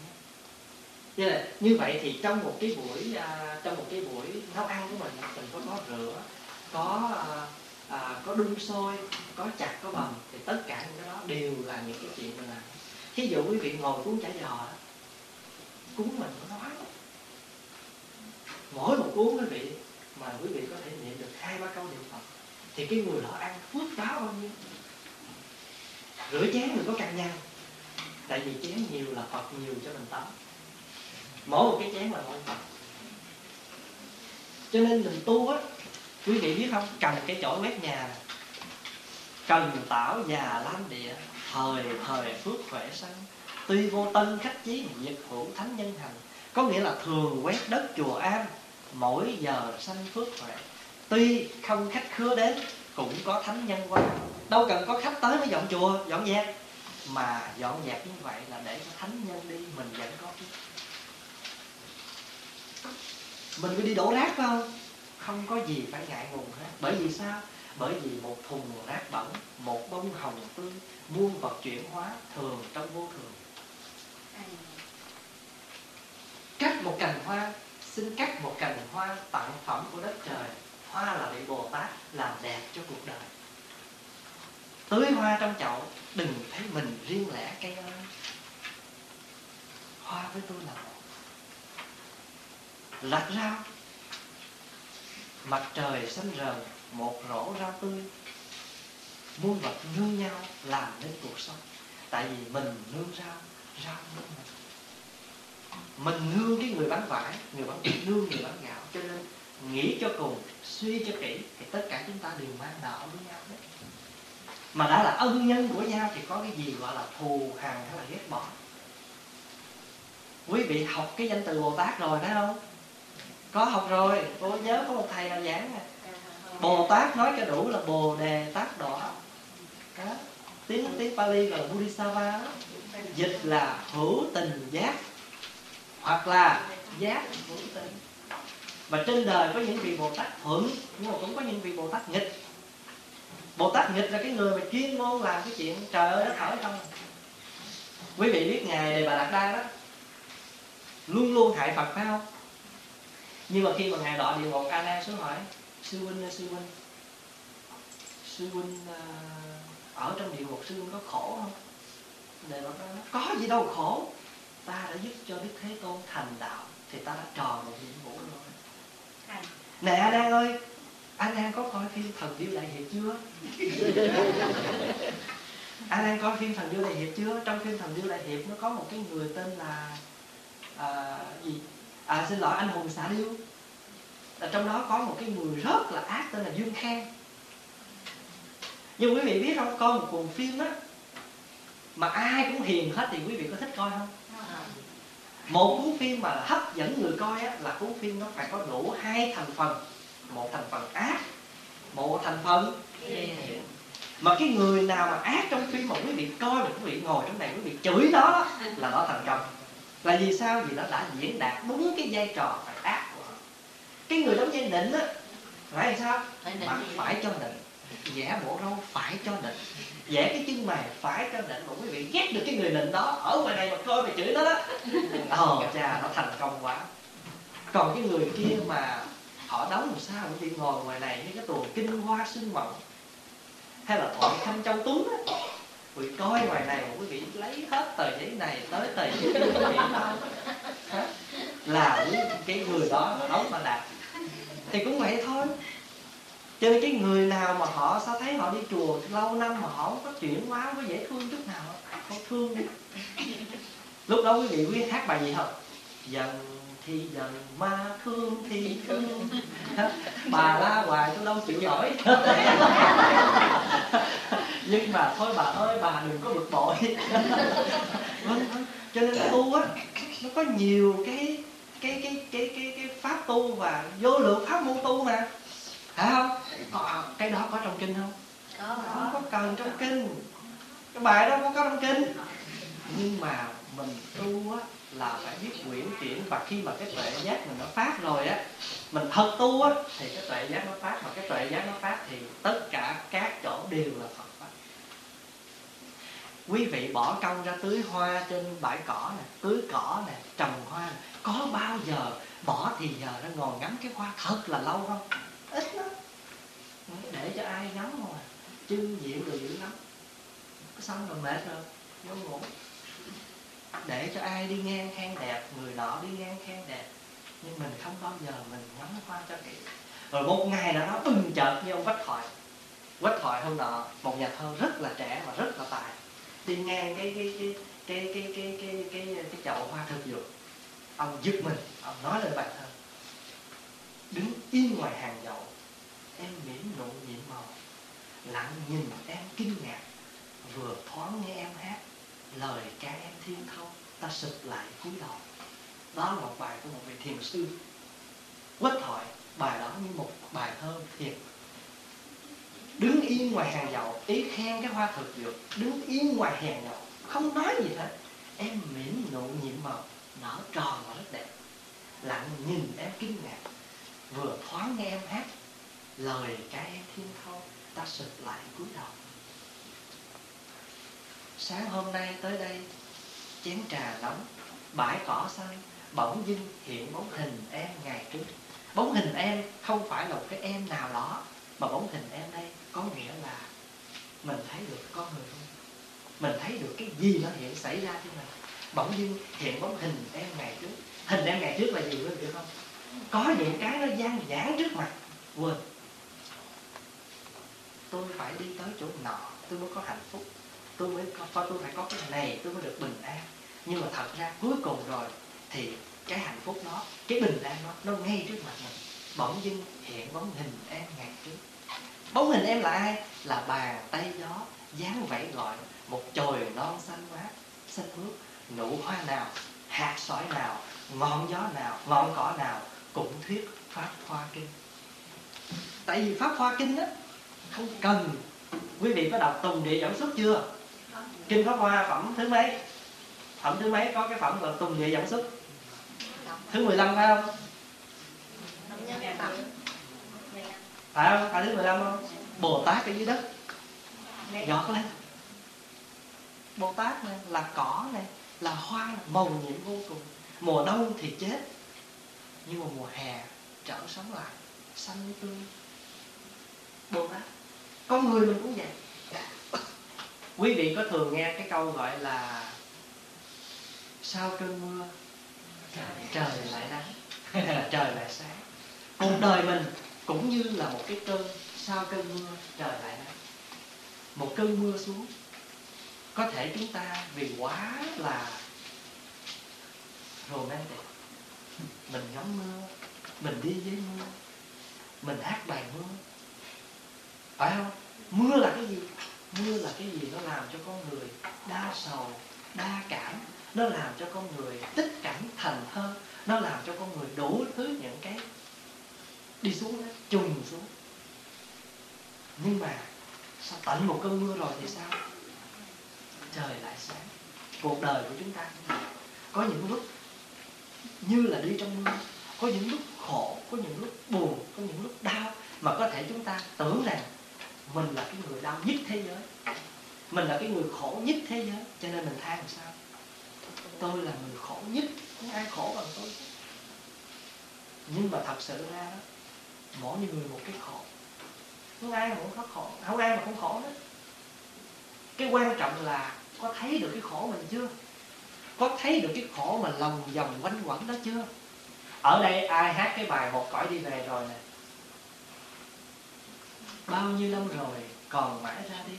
như là như vậy thì trong một cái buổi à, trong một cái buổi nấu ăn của mình mình có có rửa có à, à, có đun sôi có chặt có bầm thì tất cả những cái đó đều là những cái chuyện mình làm. Thí dụ quý vị ngồi cuốn chả giò đó cuốn mình có nói mỗi một cuốn quý vị mà quý vị có thể niệm được hai ba câu niệm phật thì cái người đó ăn phước báo bao nhiêu? Rửa chén mình có cằn nhằn tại vì chén nhiều là phật nhiều cho mình tắm. Mỗi một cái chén là mỗi phật cho nên mình tu á, quý vị biết không? Cần cái chỗ quét nhà cần tảo già lam địa, thời thời phước khỏe sanh tuy vô tân khách chí diệt hữu thánh nhân hành, có nghĩa là thường quét đất chùa an, mỗi giờ sanh phước khỏe. Tuy không khách khứa đến, cũng có thánh nhân qua. Đâu cần có khách tới mới dọn chùa, dọn dẹp mà dọn dẹp như vậy là để cho thánh nhân đi, mình vẫn có phước mình có đi đổ rác không? Không có gì phải ngại ngùng hết. Bởi vì sao? Bởi vì một thùng rác bẩn, một bông hồng tươi muôn vật chuyển hóa thường trong vô thường. Cắt một cành hoa, xin cắt một cành hoa tặng phẩm của đất trời. Hoa là vị bồ tát, làm đẹp cho cuộc đời tưới hoa trong chậu, đừng thấy mình riêng lẻ cây ơi. Hoa với tôi là một. Lặt rau mặt trời xanh rờn, một rổ rau tươi. Muôn vật nương nhau làm nên cuộc sống. Tại vì mình nương rau rau nương mình. Mình nương cái người bán vải, người bán nương, người bán gạo. Cho nên nghĩ cho cùng, suy cho kỹ, thì tất cả chúng ta đều mang đạo với nhau đấy mà đã là ân nhân của nhau thì có cái gì gọi là thù hằn hay là ghét bỏ? Quý vị học cái danh từ bồ tát rồi, phải không? Có học rồi. Cô nhớ có một thầy nào giảng nè. Bồ tát nói cho đủ là bồ đề tát đỏ. Đó. tiếng tiếng pali gọi là buddhisava đó. dịch là hữu tình giác hoặc là giác hữu tình. Và trên đời có những vị bồ tát thuận, nhưng mà cũng có những vị bồ tát nghịch bồ tát nghịch là cái người mà chuyên môn làm cái chuyện trời ơi đất hỏi không? Quý vị biết ngài đề bà đạt đa đó luôn luôn hại phật phải không? Nhưng mà khi mà ngài đọa địa ngục a nan xuống hỏi sư huynh ơi sư huynh sư huynh à, ở trong địa ngục sư huynh có khổ không? Đề bà nói có gì đâu khổ ta đã giúp cho đức thế tôn thành đạo thì ta đã tròn một nhiệm vụ rồi. Nè a nan ơi a nan có coi phim thần điêu đại hiệp chưa? (laughs) A nan coi phim thần điêu đại hiệp chưa? Trong phim thần điêu đại hiệp nó có một cái người tên là à, gì? À xin lỗi anh hùng xạ điêu. Ở trong đó có một cái người rất là ác tên là dương khang. Nhưng quý vị biết không coi một cuồng phim á mà ai cũng hiền hết thì quý vị có thích coi không? Một cuốn phim mà hấp dẫn người coi á là cuốn phim nó phải có đủ hai thành phần một thành phần ác. Một thành phần? Mà cái người nào mà ác trong phim mà quý vị coi mà quý vị ngồi trong này quý vị chửi nó là nó thành công. Là vì sao? Vì nó đã diễn đạt đúng cái vai trò phải ác của nó. Cái người đóng vai định á phải làm sao? Mặt phải cho định. Vẽ bộ râu phải cho định. Vẽ cái chân mày phải cho định mà quý vị ghét được cái người định đó ở ngoài này mà coi mà chửi nó đó. (laughs) Ồ cha nó thành công quá. Còn cái người kia mà họ đóng làm sao quý vị ngồi ngoài này những cái tuồng kinh hoa sương mộng hay là thoại thanh châu tuấn á? Quý vị coi ngoài này mà quý vị lấy hết tờ giấy này tới tờ giấy kia quý vị là cái người đó đóng mà đạt thì cũng vậy thôi. Cho nên cái người nào mà họ sao thấy họ đi chùa lâu năm mà họ không có chuyển hóa có dễ thương chút nào, không thương đi. Lúc đó quý vị quý hát bài gì không? Dần thì dần ma thương thì thương. Bà la hoài tôi đâu chịu nổi. Nhưng mà thôi bà ơi bà đừng có bực bội. Vâng vâng. Cho nên tu á nó có nhiều cái cái cái cái cái cái pháp tu và vô lượng pháp môn tu mà. Phải không? Có, cái đó có trong kinh không? Không có cần trong kinh. Cái bài đó không có trong kinh nhưng mà mình tu á là phải biết quyển chuyển. Và khi mà cái tuệ giác mình nó phát rồi á mình thật tu á thì cái tuệ giác nó phát. Mà cái tuệ giác nó phát thì tất cả các chỗ đều là Phật pháp. Quý vị bỏ công ra tưới hoa trên bãi cỏ nè tưới cỏ nè trồng hoa nè. Có bao giờ bỏ thì giờ ra ngồi ngắm cái hoa thật là lâu không? Ít lắm. Để cho ai ngắm không à chân diện rồi dữ lắm. Xong rồi mệt rồi vô ngủ để cho ai đi ngang khen đẹp người nọ đi ngang khen đẹp. Nhưng mình không bao giờ mình ngắm hoa cho kỹ rồi một ngày nào đó bừng chợt như ông quách thoại. Quách thoại hôm nọ một nhà thơ rất là trẻ và rất là tài đi ngang cái cái cái cái cái cái cái cái cái, cái chậu hoa thực dụng ông giật mình ông nói lên bài thơ. Đứng yên ngoài hàng dậu em mỉm nụ nhiệm màu. Lặng nhìn em kinh ngạc vừa thoáng nghe em hát lời ca em thiên thâu ta sụp lại cúi đầu. Đó là một bài của một vị thiền sư. Quách thoại, bài đó như một bài thơ thiền. Đứng yên ngoài hàng dậu ý khen cái hoa thực dược. Đứng yên ngoài hàng dậu không nói gì hết. Em mỉm nụ nhiệm màu, nở tròn và rất đẹp. Lặng nhìn em kinh ngạc, vừa thoáng nghe em hát. Lời ca em thiên thâu ta sụp lại cúi đầu sáng hôm nay tới đây, chén trà nóng, bãi cỏ xanh, bỗng dưng hiện bóng hình em ngày trước. Bóng hình em không phải là một cái em nào đó, mà bóng hình em đây có nghĩa là mình thấy được con người không? Mình thấy được cái gì nó hiện xảy ra trên mình? Bỗng dưng hiện bóng hình em ngày trước. Hình em ngày trước là gì quý vị không? Có những cái nó gian giãn trước mặt. Quên. Tôi phải đi tới chỗ nọ, tôi mới có hạnh phúc tôi mới có tôi phải có cái này, tôi mới được bình an. Nhưng mà thật ra cuối cùng rồi thì cái hạnh phúc đó, cái bình an đó, nó ngay trước mặt mình. Bỗng dưng hiện bóng hình em ngày trước. Bóng hình em là ai? Là bàn tay gió, dáng vẫy gọi một chồi non xanh mát xanh mướt, nụ hoa nào, hạt sỏi nào, ngọn gió nào, ngọn cỏ nào cũng thuyết pháp hoa kinh. Tại vì pháp hoa kinh á, không cần. Quý vị có đọc tùng địa dẫn xuất chưa? Kinh pháp hoa phẩm thứ mấy? Phẩm thứ mấy có cái phẩm là tùng địa dẫn xuất. Thứ 15 phải không? Phải không? Phải thứ 15 không? Bồ tát ở dưới đất. Giọt lên bồ tát này là cỏ này, là hoa màu nhiệm vô cùng. Mùa đông thì chết, nhưng mà mùa hè trở sống lại, xanh tươi. Bồ tát. Con người mình cũng vậy quý vị có thường nghe cái câu gọi là sau cơn mưa, trời lại nắng, (laughs) trời lại sáng. Cuộc đời mình cũng như là một cái cơn sau cơn mưa, trời lại nắng. Một cơn mưa xuống, có thể chúng ta vì quá là romantic, mình ngắm mưa, mình đi với mưa, mình hát bài mưa. Phải không? Mưa là cái gì? Mưa là cái gì nó làm cho con người đa sầu đa cảm nó làm cho con người tích cảnh thành hơn, nó làm cho con người đủ thứ những cái đi xuống đó, trùng xuống. Nhưng mà sao tận một cơn mưa rồi thì sao? Trời lại sáng. Cuộc đời của chúng ta có những lúc như là đi trong mưa có những lúc khổ có những lúc buồn có những lúc đau mà có thể chúng ta tưởng rằng mình là cái người đau nhất thế giới. Mình là cái người khổ nhất thế giới. Cho nên mình than làm sao? Tôi là người khổ nhất. Không ai khổ bằng tôi. Nhưng mà thật sự ra đó, mỗi người một cái khổ. Không ai mà không có khổ. Không ai mà không khổ hết cái quan trọng là có thấy được cái khổ mình chưa? Có thấy được cái khổ mà lòng vòng quanh quẩn đó chưa? Ở đây ai hát cái bài một cõi đi về rồi nè bao nhiêu lâu rồi, còn mãi ra đi.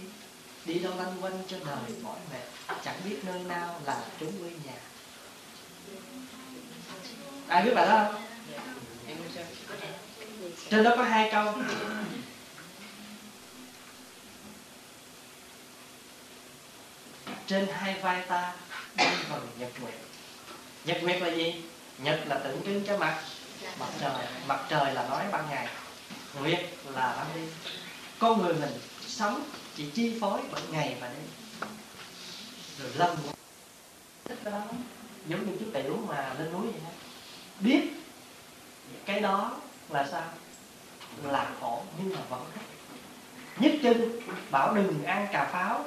Đi đâu lanh quanh cho đời mỏi mệt, chẳng biết nơi nào là trốn quê nhà. Ai biết bài đó không? Trên đó có hai câu. Trên hai vai ta đang vầng nhật nguyệt. Nhật nguyệt là gì? Nhật là tượng trưng cho mặt. Mặt trời mặt trời là nói ban ngày, nguyệt là ban đêm con người mình sống chỉ chi phối bởi ngày và đêm. Rồi lâm thích cái đó giống như chú tiểu mà lên núi vậy đó. Biết cái đó là sao? Là khổ, nhưng mà vẫn thích nhất chân, bảo đừng ăn cà pháo,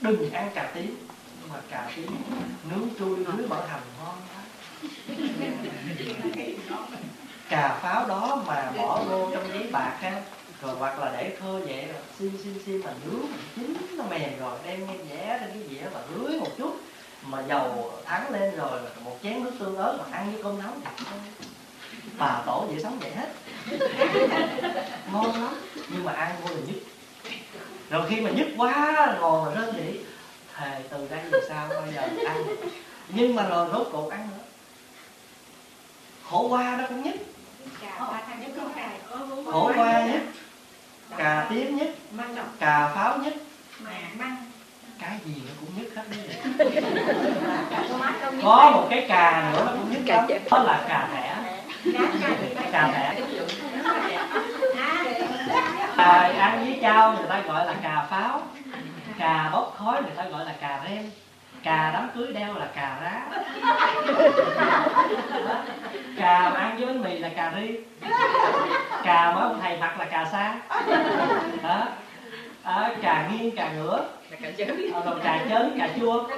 đừng ăn cà tím. Nhưng mà cà tím, nướng chui dưới bảo hành ngon quá. Cà pháo đó mà bỏ vô trong giấy bạc ha rồi hoặc là để thơ vậy rồi xiên xiên xiên mà nướng chín nó mềm rồi đem nghe vẽ lên cái dĩa và rưới một chút. Mà dầu thắng lên rồi một chén nước tương ớt mà ăn với cơm nóng thì bà tổ vậy sống vậy hết. (laughs) Ngon lắm. Nhưng mà ăn vô là nhức. Rồi khi mà nhức quá ngồi mà rên rỉ thề từ đây về sau bây giờ ăn. Nhưng mà rồi rốt cuộc ăn nữa. Khổ qua nó cũng nhất khổ qua nhất cà tím nhất cà pháo nhất cái gì nó cũng nhất hết đấy có một cái cà nữa nó cũng nhất lắm. đó là cà thẻ cà thẻ à, ăn với chao người ta gọi là cà pháo. Cà bốc khói người ta gọi là cà rem. Cà đám cưới đeo là cà rá. Cà mà ăn với bánh mì là cà ri. Cà mà ông thầy mặc là cà sa. Đó à, cà nghiêng cà ngửa. Cà chớn. À, rồi cà chớn cà chua.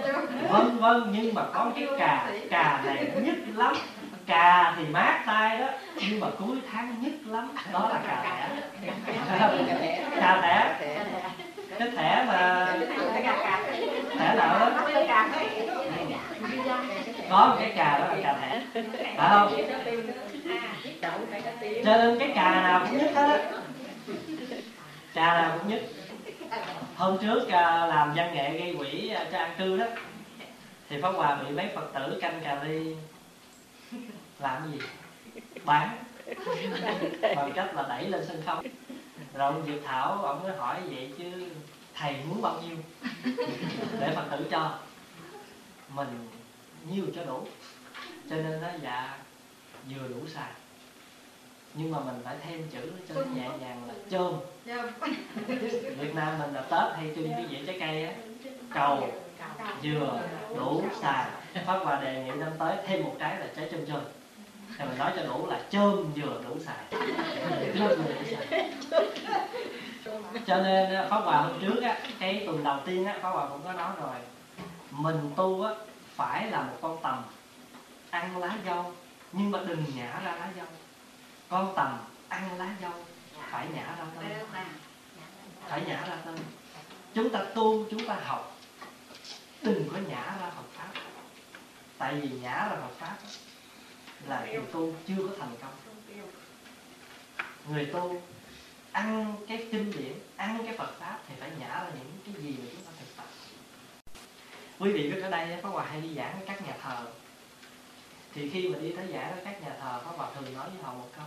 Vân vân nhưng mà có cái cà cà này nhất lắm. Cà thì mát tay đó nhưng mà cuối tháng nhất lắm. Đó là cà thẻ cà thẻ cái thẻ mà thẻ nào đó. Có một cái cà đó là cà thẻ phải không? Cho nên cái cà nào cũng nhất hết á. Cà nào cũng nhất hôm trước à, làm văn nghệ gây quỹ à, cho an cư đó. Thì pháp hòa bị mấy phật tử canh cà ri. Làm gì? Bán. Bằng cách là đẩy lên sân khấu. Rồi ông diệp thảo, ông mới hỏi vậy chứ thầy muốn bao nhiêu? Để phật tử cho. Mình nhiêu cho đủ. Cho nên nó dạ vừa đủ xài nhưng mà mình phải thêm chữ cho nó nhẹ nhàng là chôm Dạ. Việt Nam mình là Tết hay trưng cái dĩa trái cây á. Cầu, dừa, đủ, xài. Pháp Hòa đề nghị năm tới thêm một trái là trái chôm chôm. Thì mình nói cho đủ là chôm, dừa, đủ, xài. Cho nên Pháp Hòa hôm trước á, cái tuần đầu tiên á, Pháp Hòa cũng có nói rồi. Mình tu á, phải là một con tầm ăn lá dâu, nhưng mà đừng nhả ra lá dâu. Con tầm ăn lá dâu phải nhả ra bà? phải nhả ra tên chúng ta tu chúng ta học. Đừng có nhả ra Phật pháp. Tại vì nhả ra Phật pháp là người tu chưa có thành công. Người tu ăn cái kinh điển ăn cái Phật pháp thì phải nhả ra những cái gì mà chúng ta thực tập. Quý vị biết ở đây Pháp Hòa hay đi giảng các nhà thờ. Thì khi mà đi tới giảng các nhà thờ Pháp Hòa thường nói với họ một câu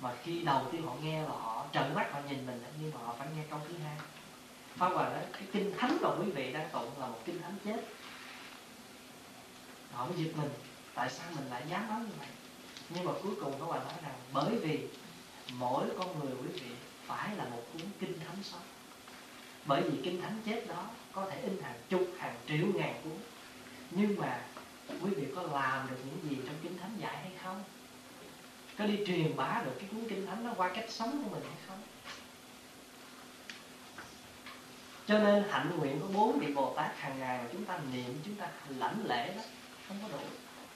mà khi đầu tiên họ nghe và họ trợn mắt, họ nhìn mình, nhưng mà họ phải nghe câu thứ hai. Pháp Hòa nói, cái kinh thánh mà quý vị đang tụng là một kinh thánh chết. Họ mới giật mình, tại sao mình lại dám nói như vậy? Nhưng mà cuối cùng Pháp Hòa nói rằng, bởi vì mỗi con người quý vị phải là một cuốn kinh thánh sống. Bởi vì kinh thánh chết đó có thể in hàng chục, hàng triệu ngàn cuốn. Nhưng mà quý vị có làm được những gì trong kinh thánh dạy hay không? Có đi truyền bá được cái cuốn kinh thánh đó qua cách sống của mình hay không? Cho nên hạnh nguyện của bốn vị bồ tát hàng ngày mà chúng ta niệm, chúng ta lãnh lễ đó, không có đủ.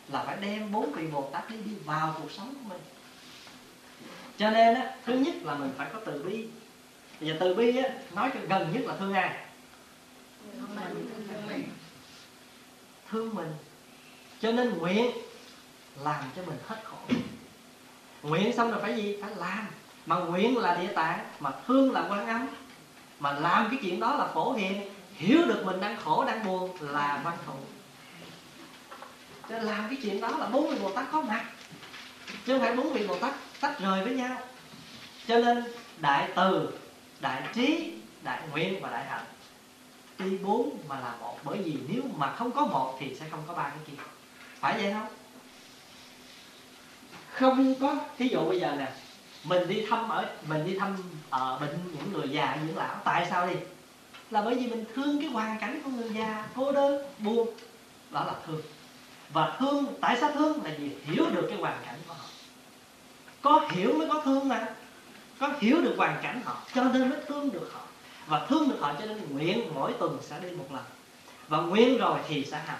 Là phải đem bốn vị bồ tát đi đi vào cuộc sống của mình. Cho nên á, thứ nhất là mình phải có từ bi. Giờ từ bi á, nói cho gần nhất là thương ai? Thương mình. Cho nên nguyện làm cho mình hết khổ nguyện xong rồi phải gì? Phải làm. Mà nguyện là địa tạng, mà thương là quan âm. Mà làm cái chuyện đó là phổ hiền. Hiểu được mình đang khổ, đang buồn là văn thù. Cho nên làm cái chuyện đó là bốn vị bồ tát có mặt. Chứ không phải bốn vị bồ tát tách rời với nhau. Cho nên đại từ, đại trí, đại nguyện và đại hạnh tuy bốn mà là một. Bởi vì nếu mà không có một thì sẽ không có ba cái kia. Phải vậy không? Không có. Thí dụ bây giờ nè, mình đi thăm ở, mình đi thăm ở bệnh những người già, những lão. Tại sao đi? Là bởi vì mình thương cái hoàn cảnh của người già, cô đơn, buồn. Đó là thương. Và thương, tại sao thương? Là vì hiểu được cái hoàn cảnh của họ. Có hiểu mới có thương mà. Có hiểu được hoàn cảnh họ, cho nên mới thương được họ. Và thương được họ cho nên nguyện mỗi tuần sẽ đi một lần. Và nguyện rồi thì sẽ học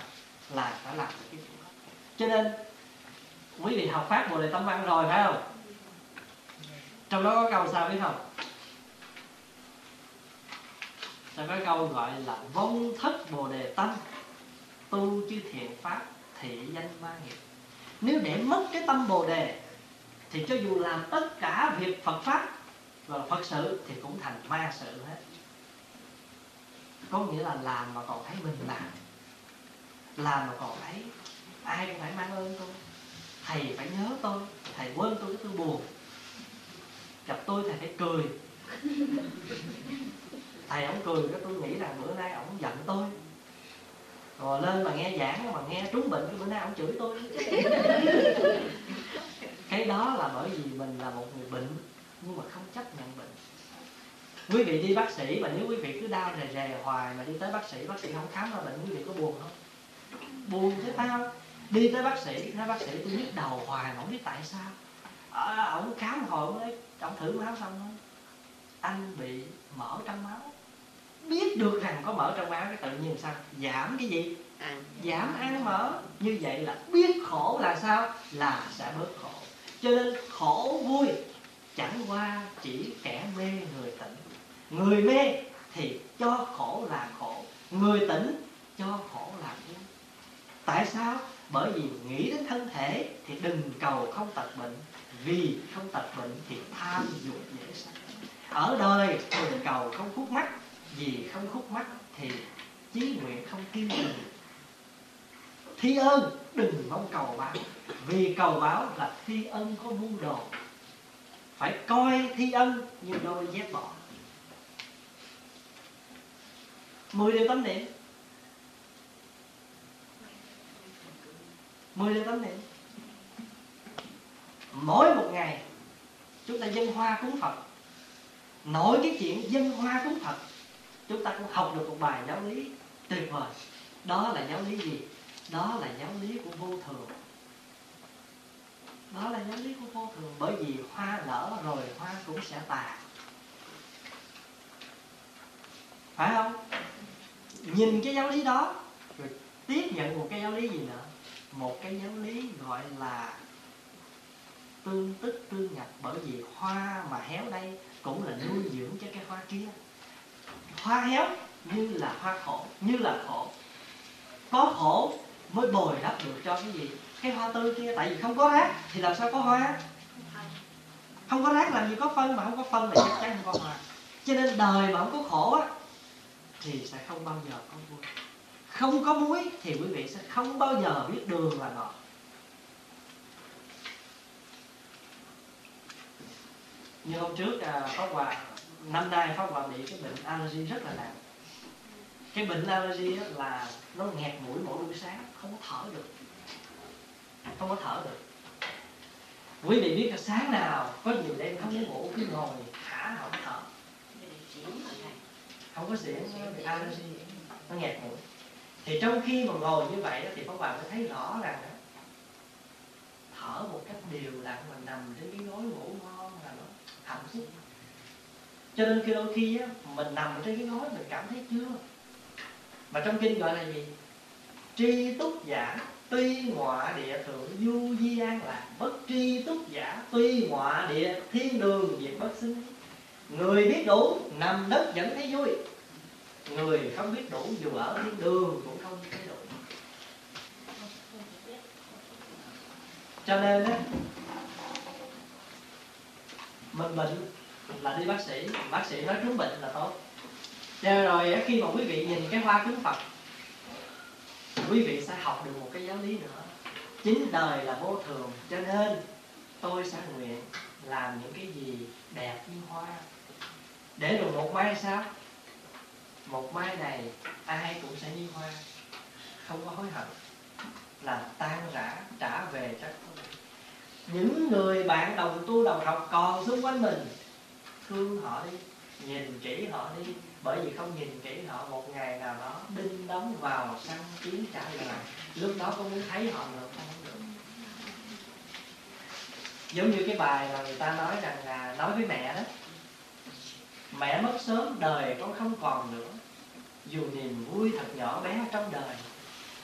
là phải làm được cái chuyện đó. Cho nên quý vị học phát bồ đề tâm văn rồi, phải không? Trong đó có câu sao biết không? Sẽ có câu gọi là vong thất bồ đề tâm tu chư thiện pháp thị danh ma nghiệp. Nếu để mất cái tâm bồ đề, thì cho dù làm tất cả việc phật pháp và phật sự thì cũng thành ma sự hết. Có nghĩa là làm mà còn thấy mình làm. Làm mà còn thấy ai cũng phải mang ơn tôi thầy phải nhớ tôi, thầy quên tôi cái tôi buồn. Gặp tôi thầy phải cười. Thầy ổng cười cái tôi nghĩ rằng bữa nay ổng giận tôi. Rồi lên mà nghe giảng, mà nghe trúng bệnh cái bữa nay ổng chửi tôi. Cái đó là bởi vì mình là một người bệnh, nhưng mà không chấp nhận bệnh. Quý vị đi bác sĩ mà nếu quý vị cứ đau rề rề hoài mà đi tới bác sĩ bác sĩ không khám ra bệnh, quý vị có buồn không? Buồn chứ tao đi tới bác sĩ nói bác sĩ tôi nhức đầu hoài mà không biết tại sao. À, ổng khám hồi ông ấy ông thử máu xong thôi anh bị mỡ trong máu. Biết được rằng có mỡ trong máu cái tự nhiên sao? Giảm cái gì? Ăn giảm ăn mỡ. như vậy là biết khổ là sao? Là sẽ bớt khổ. Cho nên khổ vui chẳng qua chỉ kẻ mê người tỉnh. Người mê thì cho khổ là khổ. Người tỉnh cho khổ là vui tại sao bởi vì nghĩ đến thân thể thì đừng cầu không tật bệnh. Vì không tật bệnh thì tham dục dễ sanh. Ở đời, đừng cầu không khúc mắt. Vì không khúc mắt thì chí nguyện không kiên trì. Thi ơn, đừng mong cầu báo. Vì cầu báo là thi ân có muôn đồ. Phải coi thi ân như đôi dép bỏ mười điều tâm niệm. Mười điều tâm niệm mỗi một ngày, chúng ta dân hoa cúng phật. Nổi cái chuyện dân hoa cúng phật, chúng ta cũng học được một bài giáo lý tuyệt vời. Đó là giáo lý gì? Đó là giáo lý của vô thường. Đó là giáo lý của vô thường, bởi vì hoa nở rồi, hoa cũng sẽ tàn phải không? Nhìn cái giáo lý đó, rồi tiếp nhận một cái giáo lý gì nữa? Một cái giáo lý gọi là tương tức tương nhập, bởi vì hoa mà héo đây cũng là nuôi dưỡng cho cái hoa kia. Hoa héo như là hoa khổ, như là khổ. Có khổ mới bồi đắp được cho cái gì? Cái hoa tươi kia, tại vì không có rác thì làm sao có hoa? Không có rác làm gì có phân, mà không có phân là chắc chắn không có hoa. Cho nên đời mà không có khổ á, thì sẽ không bao giờ có vui không có muối thì quý vị sẽ không bao giờ biết đường là ngọt. Như hôm trước à, Pháp Hòa năm nay Pháp Hòa bị cái bệnh allergy rất là nặng. Cái bệnh allergy là nó nghẹt mũi mỗi buổi sáng không có thở được. Không có thở được. Quý vị biết là sáng nào có nhiều đêm không muốn ngủ cứ ngồi thả không thở. Không có xỉn allergy nó nghẹt mũi thì trong khi mà ngồi như vậy đó thì các bạn mới thấy rõ rằng đó, thở một cách đều đặn mà nằm trên cái gối ngủ ngon là nó hạnh phúc. Cho nên khi đôi khi á, mình nằm trên cái gối mình cảm thấy chưa? Mà trong kinh gọi là gì? Tri túc giả tuy ngọa địa thượng du di an lạc bất tri túc giả tuy ngọa địa thiên đường diệt bất sinh người biết đủ nằm đất vẫn thấy vui người không biết đủ dù ở thiên đường cũng không thấy đủ. Cho nên á, mình bệnh là đi bác sĩ bác sĩ nói trúng bệnh là tốt. Cho rồi khi mà quý vị nhìn cái hoa cứng phật, quý vị sẽ học được một cái giáo lý nữa. Chính đời là vô thường, cho nên tôi sẽ nguyện làm những cái gì đẹp như hoa. Để rồi một mai sau một mai này, ai cũng sẽ như hoa. Không có hối hận. Làm tan rã, trả về cho những người bạn đồng tu đồng học còn xung quanh mình, thương họ đi, nhìn kỹ họ đi. Bởi vì không nhìn kỹ họ, một ngày nào đó đinh đóng vào săn chiến trả lời lúc đó có muốn thấy họ nữa không được. Giống như cái bài mà người ta nói rằng là, nói với mẹ đó, mẹ mất sớm, đời con không còn nữa dù niềm vui thật nhỏ bé trong đời,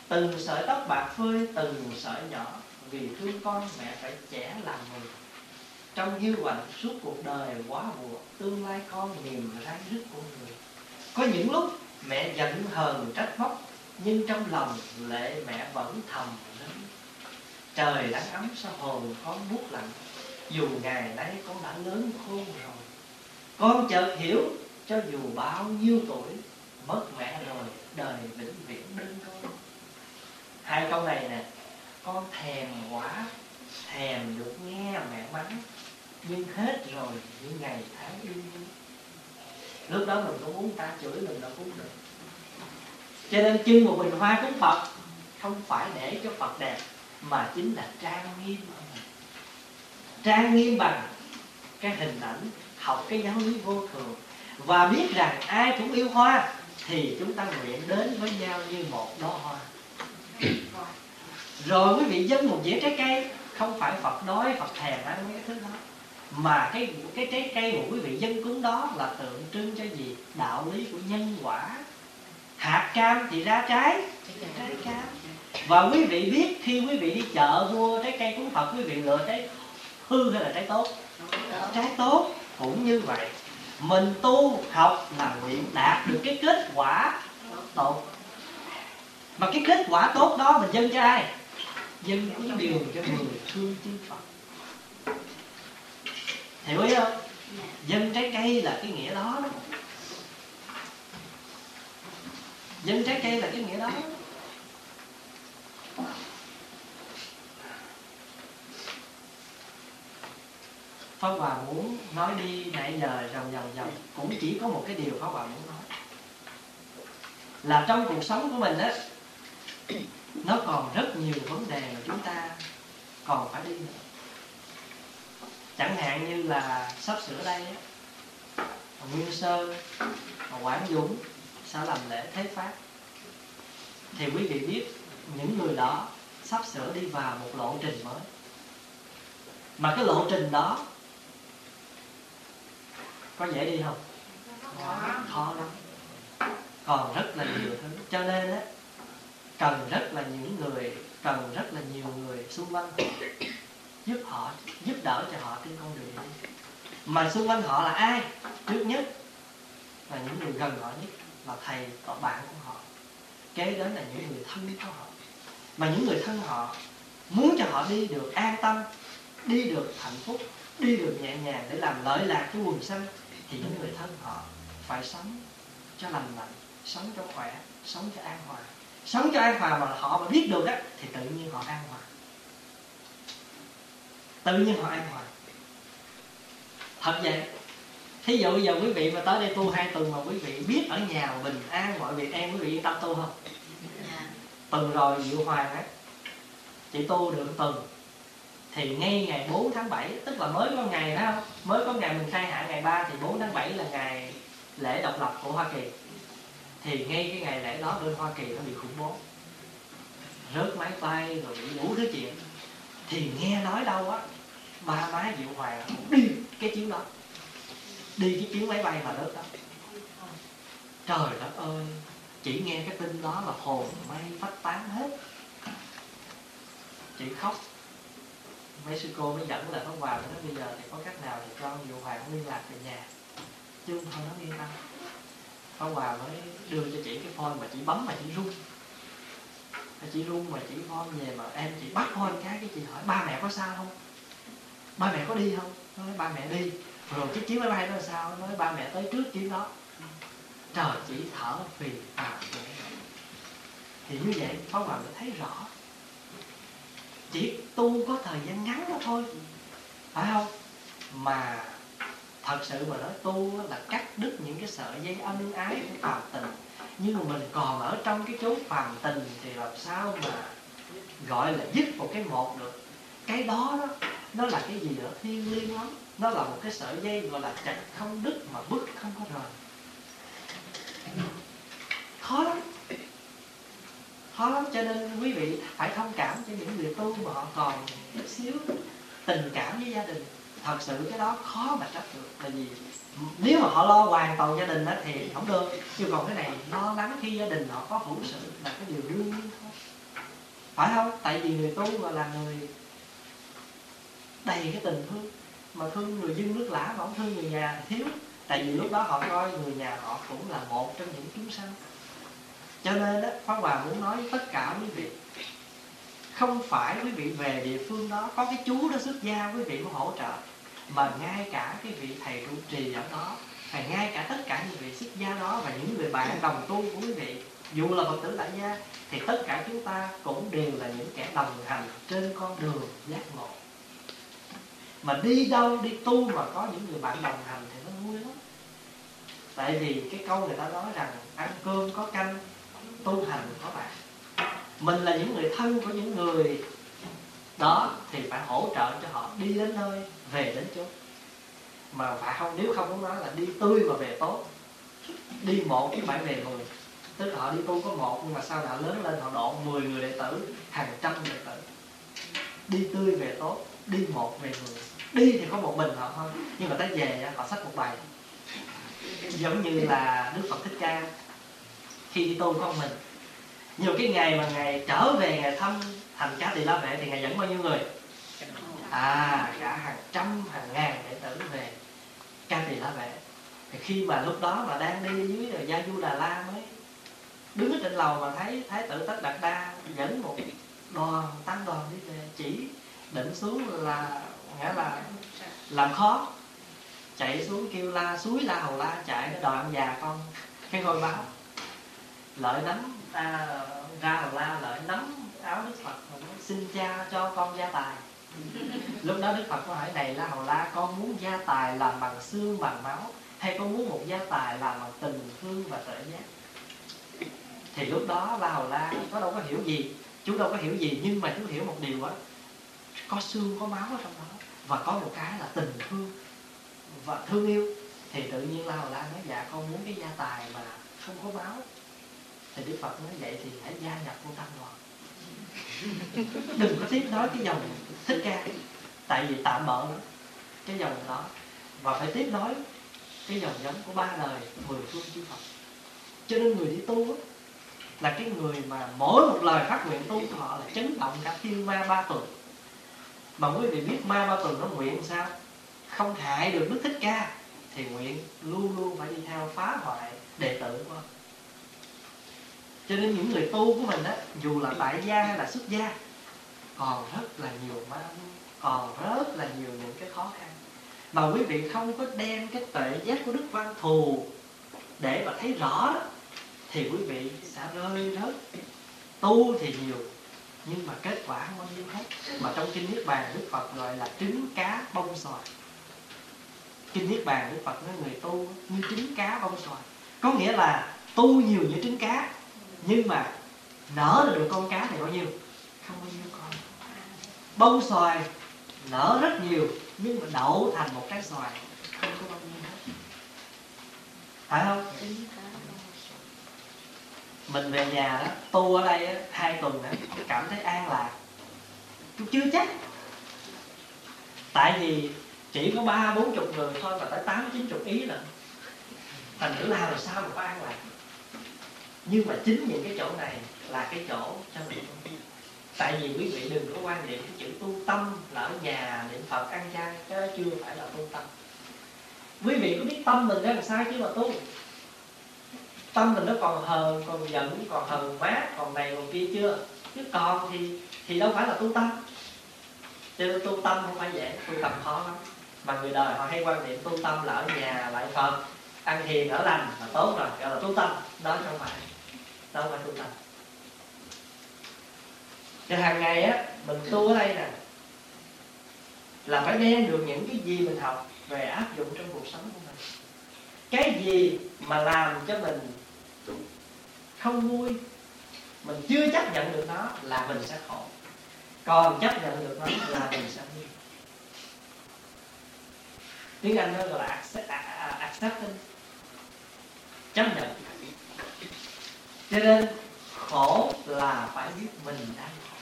từng sợi tóc bạc phơi, từng sợi nhỏ, vì thương con mẹ phải trẻ làm người. Trong hiu quạnh suốt cuộc đời quá buộc tương lai con niềm ráng rứt của người. Có những lúc mẹ giận hờn trách móc, nhưng trong lòng lệ mẹ vẫn thầm lớn trời nắng ấm sao hồn con buốt lạnh, dù ngày nay con đã lớn khôn rồi. Con chợt hiểu cho dù bao nhiêu tuổi mất mẹ rồi, đời vĩnh viễn đơn côi hai câu này nè, con thèm quá, thèm được nghe mẹ mắng, nhưng hết rồi những ngày tháng yêu lúc đó mình cũng muốn ta chửi mình đâu cũng được. Cho nên chưng một bình hoa cúng phật, không phải để cho phật đẹp, mà chính là trang nghiêm trang nghiêm bằng cái hình ảnh học cái giáo lý vô thường. Và biết rằng ai cũng yêu hoa thì chúng ta nguyện đến với nhau như một đóa hoa. Rồi quý vị dâng một dĩa trái cây, không phải phật đói, phật thèm ăn mấy cái thứ đó, mà cái cái trái cây của quý vị dân cúng đó là tượng trưng cho gì? Đạo lý của nhân quả. Hạt cam thì ra trái. Trái cam. Và quý vị biết khi quý vị đi chợ mua trái cây cúng phật, quý vị lựa trái hư hay là trái tốt? Trái tốt, cũng như vậy mình tu học là nguyện đạt được cái kết quả tốt. Mà cái kết quả tốt đó mình dâng cho ai? Dâng cúng điều cho người thương chư phật hiểu ý không? Dân trái cây là cái nghĩa đó đó. Dân trái cây là cái nghĩa đó Pháp Hòa muốn nói đi nãy giờ vòng vòng vòng, Cũng chỉ có một cái điều Pháp Hòa muốn nói. Là trong cuộc sống của mình á, Nó còn rất nhiều vấn đề mà chúng ta còn phải đi nữa. Chẳng hạn như là sắp sửa đây nguyên sơ quảng dũng sẽ làm lễ thế pháp thì quý vị biết, những người đó sắp sửa đi vào một lộ trình mới. Mà cái lộ trình đó có dễ đi không? Khó lắm. Còn rất là nhiều thứ. Cho nên á, cần rất là những người, cần rất là nhiều người xung quanh giúp họ, giúp đỡ cho họ trên con đường này. Mà xung quanh họ là ai? Trước nhất là những người gần họ nhất, là thầy và bạn của họ. Kế đến là những người thân của họ. Mà những người thân họ muốn cho họ đi được an tâm, đi được hạnh phúc, đi được nhẹ nhàng để làm lợi lạc cho quần xanh thì những người thân họ phải sống cho lành mạnh sống cho khỏe sống cho an hòa. Sống cho an hòa mà họ mà biết được á thì tự nhiên họ an hòa. Tự nhiên họ an hòa. Thật vậy. Thí dụ bây giờ quý vị mà tới đây tu hai tuần mà quý vị biết ở nhà mà bình an mọi việc an quý vị yên tâm tu không? Tuần rồi diệu hoàng á chị tu được tuần thì ngay ngày 4 tháng 7 tức là mới có ngày đó không mới có ngày mình khai hạ ngày 3 thì 4 tháng 7 là ngày lễ độc lập của Hoa Kỳ. Thì ngay cái ngày lễ đó bên Hoa Kỳ nó bị khủng bố. Rớt máy bay rồi bị đủ thứ chuyện. Thì nghe nói đâu á, ba má Diệu Hoàng đi cái chuyến đó. Đi cái chuyến máy bay mà rớt đó. Trời đất ơi, chỉ nghe cái tin đó là hồn mây phát tán hết. Chị khóc. Mexico mới dẫn lại Pháp Hòa nói bây giờ thì có cách nào để cho Diệu Hoàng liên lạc về nhà? Chứ không thôi nó yên tâm. Pháp Hòa mới đưa cho chị cái phone mà chị bấm mà chị rung chị rung mà chị phone về mà em chị bắt phone cái cái chị hỏi ba mẹ có sao không? Ba mẹ có đi không? Nó nói ba mẹ đi. Rồi cái chuyến máy bay đó là sao? Nó nói ba mẹ tới trước chuyến đó. Trời chỉ thở phì à, thì như vậy Pháp Hòa mới thấy rõ chỉ tu có thời gian ngắn đó thôi. Phải không? Mà thật sự mà nói tu là cắt đứt những cái sợi dây ân ái của phàm tình. Nhưng mà mình còn ở trong cái chốn phàm tình thì làm sao mà gọi là dứt một cái một được? Cái đó đó, nó là cái gì đó thiêng liêng lắm. Nó là một cái sợi dây gọi là chặt không đứt mà bứt không có rời. Khó lắm khó lắm, cho nên quý vị phải thông cảm cho những người tu mà họ còn chút xíu tình cảm với gia đình. Thật sự cái đó khó mà trách được là vì nếu mà họ lo hoàn toàn gia đình đó thì không được. Nhưng còn cái này lo lắng khi gia đình họ có hữu sự là cái điều đương nhiên thôi. Phải không? Tại vì người tu mà là người đầy cái tình thương, mà thương người dân nước lã mà không thương người nhà thì thiếu. Tại vì lúc đó họ coi người nhà họ cũng là một trong những chúng sanh cho nên đó, Pháp Hòa muốn nói với tất cả quý vị, không phải quý vị về địa phương đó có cái chú đó xuất gia quý vị có hỗ trợ, mà ngay cả cái vị thầy trụ trì ở đó, và ngay cả tất cả những vị xuất gia đó và những người bạn đồng tu của quý vị, dù là phật tử tại gia, thì tất cả chúng ta cũng đều là những kẻ đồng hành trên con đường giác ngộ. Mà đi đâu đi tu mà có những người bạn đồng hành thì nó vui lắm. Tại vì cái câu người ta nói rằng ăn cơm có canh tu hành có bạn. Mình là những người thân của những người đó thì phải hỗ trợ cho họ đi đến nơi, về đến chỗ mà phải không, nếu không muốn nói là đi tươi mà về tốt. Đi một cái phải về mười, tức là họ đi tu có một, nhưng mà sau này lớn lên họ độ 10 người đệ tử, hàng trăm đệ tử. Đi tươi về tốt, đi một về mười. Đi thì có một mình họ thôi, nhưng mà tới về họ sách một bài. Giống như là đức phật thích ca khi đi tu con mình. Nhiều cái ngày mà ngày trở về ngày thăm thành cá tỳ la vệ thì ngày dẫn bao nhiêu người? À cả hàng trăm, hàng ngàn đệ tử về ca tỳ la vệ. Thì khi mà lúc đó mà đang đi dưới rồi gia du đà la mới đứng ở trên lầu mà thấy thái tử tất đạt đa dẫn một đoàn tăng đoàn đi về, chỉ định xuống là, nghĩa là làm khó, chạy xuống kêu la, suối la hầu la, chạy cái đoạn già con. Cái ngôi báo lợi nắm à, ra hầu la lợi nắm áo đức phật mà nói, xin cha cho con gia tài. (laughs) Lúc đó đức phật có hỏi này la hầu la con muốn gia tài làm bằng xương bằng máu hay con muốn một gia tài làm bằng tình thương và tự giác thì lúc đó la hầu la có đâu có hiểu gì chú đâu có hiểu gì nhưng mà chú hiểu một điều á có xương có máu ở trong đó và có một cái là tình thương và thương yêu. Thì tự nhiên la hầu la nói dạ con muốn cái gia tài mà không có máu thì đức phật nói vậy thì hãy gia nhập vô tăng đoàn. (laughs) Đừng có tiếp nói cái dòng thích ca. Tại vì tạm bỡ lắm cái dòng đó. Và phải tiếp nói cái dòng giống của ba đời mười phương chư phật. Cho nên người đi tu là cái người mà mỗi một lời phát nguyện tu của họ là chấn động cả thiên ma ba tuần mà quý vị biết ma ba tuần nó nguyện sao? Không hại được đức thích ca, thì nguyện luôn luôn phải đi theo phá hoại đệ tử của ông cho nên những người tu của mình á, dù là tại gia hay là xuất gia, còn rất là nhiều ma còn rất là nhiều những cái khó khăn. Mà quý vị không có đem cái tuệ giác của đức văn thù để mà thấy rõ đó, thì quý vị sẽ rơi rớt. Tu thì nhiều, nhưng mà kết quả không bao nhiêu hết. Mà trong kinh niết bàn, đức phật gọi là trứng cá bông xoài. Kinh niết bàn, đức phật nói người tu như trứng cá bông xoài. Có nghĩa là tu nhiều như trứng cá nhưng mà nở được con cá thì bao nhiêu? Không bao nhiêu con. Bông xoài nở rất nhiều nhưng mà đậu thành một trái xoài. Không có bao nhiêu. Hết phải không? Mình về nhà đó tu ở đây á, hai tuần đó, cảm thấy an lạc. Tôi chưa chắc. Tại vì chỉ có ba bốn chục người thôi mà tới tám chín chục ý lận. Thành thử làm sao mà có an lạc nhưng mà chính những cái chỗ này là cái chỗ cho mình tu. Tại vì quý vị đừng có quan niệm cái chữ tu tâm là ở nhà, niệm phật, ăn chay cái đó chưa phải là tu tâm. Quý vị có biết tâm mình ra làm sao chứ mà tu? Tâm mình nó còn hờn, còn giận, còn hờn mát còn này, còn kia chưa? Chứ còn thì thì đâu phải là tu tâm. Cho nên tu tâm không phải dễ, tu tập khó lắm. Mà người đời họ hay quan niệm tu tâm là ở nhà, lại phật, ăn thiền ở lành là tốt rồi, gọi là tu tâm. Đó không phải đó không phải tu tâm thì hàng ngày á, mình tu ở đây nè, là phải đem được những cái gì mình học về áp dụng trong cuộc sống của mình. Cái gì mà làm cho mình không vui, mình chưa chấp nhận được nó là mình sẽ khổ. Còn chấp nhận được nó là mình sẽ vui. Tiếng anh nó gọi là à, à, acceptance. Chấp nhận cho nên, khổ là phải biết mình đang khổ.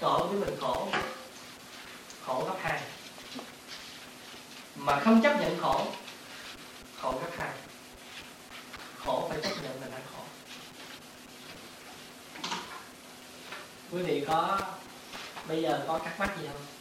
Tội với mình khổ khổ gấp hai. Mà không chấp nhận khổ khổ gấp hai. Khổ phải chấp nhận là đang khổ. Quý vị có, bây giờ có cắt mắt gì không?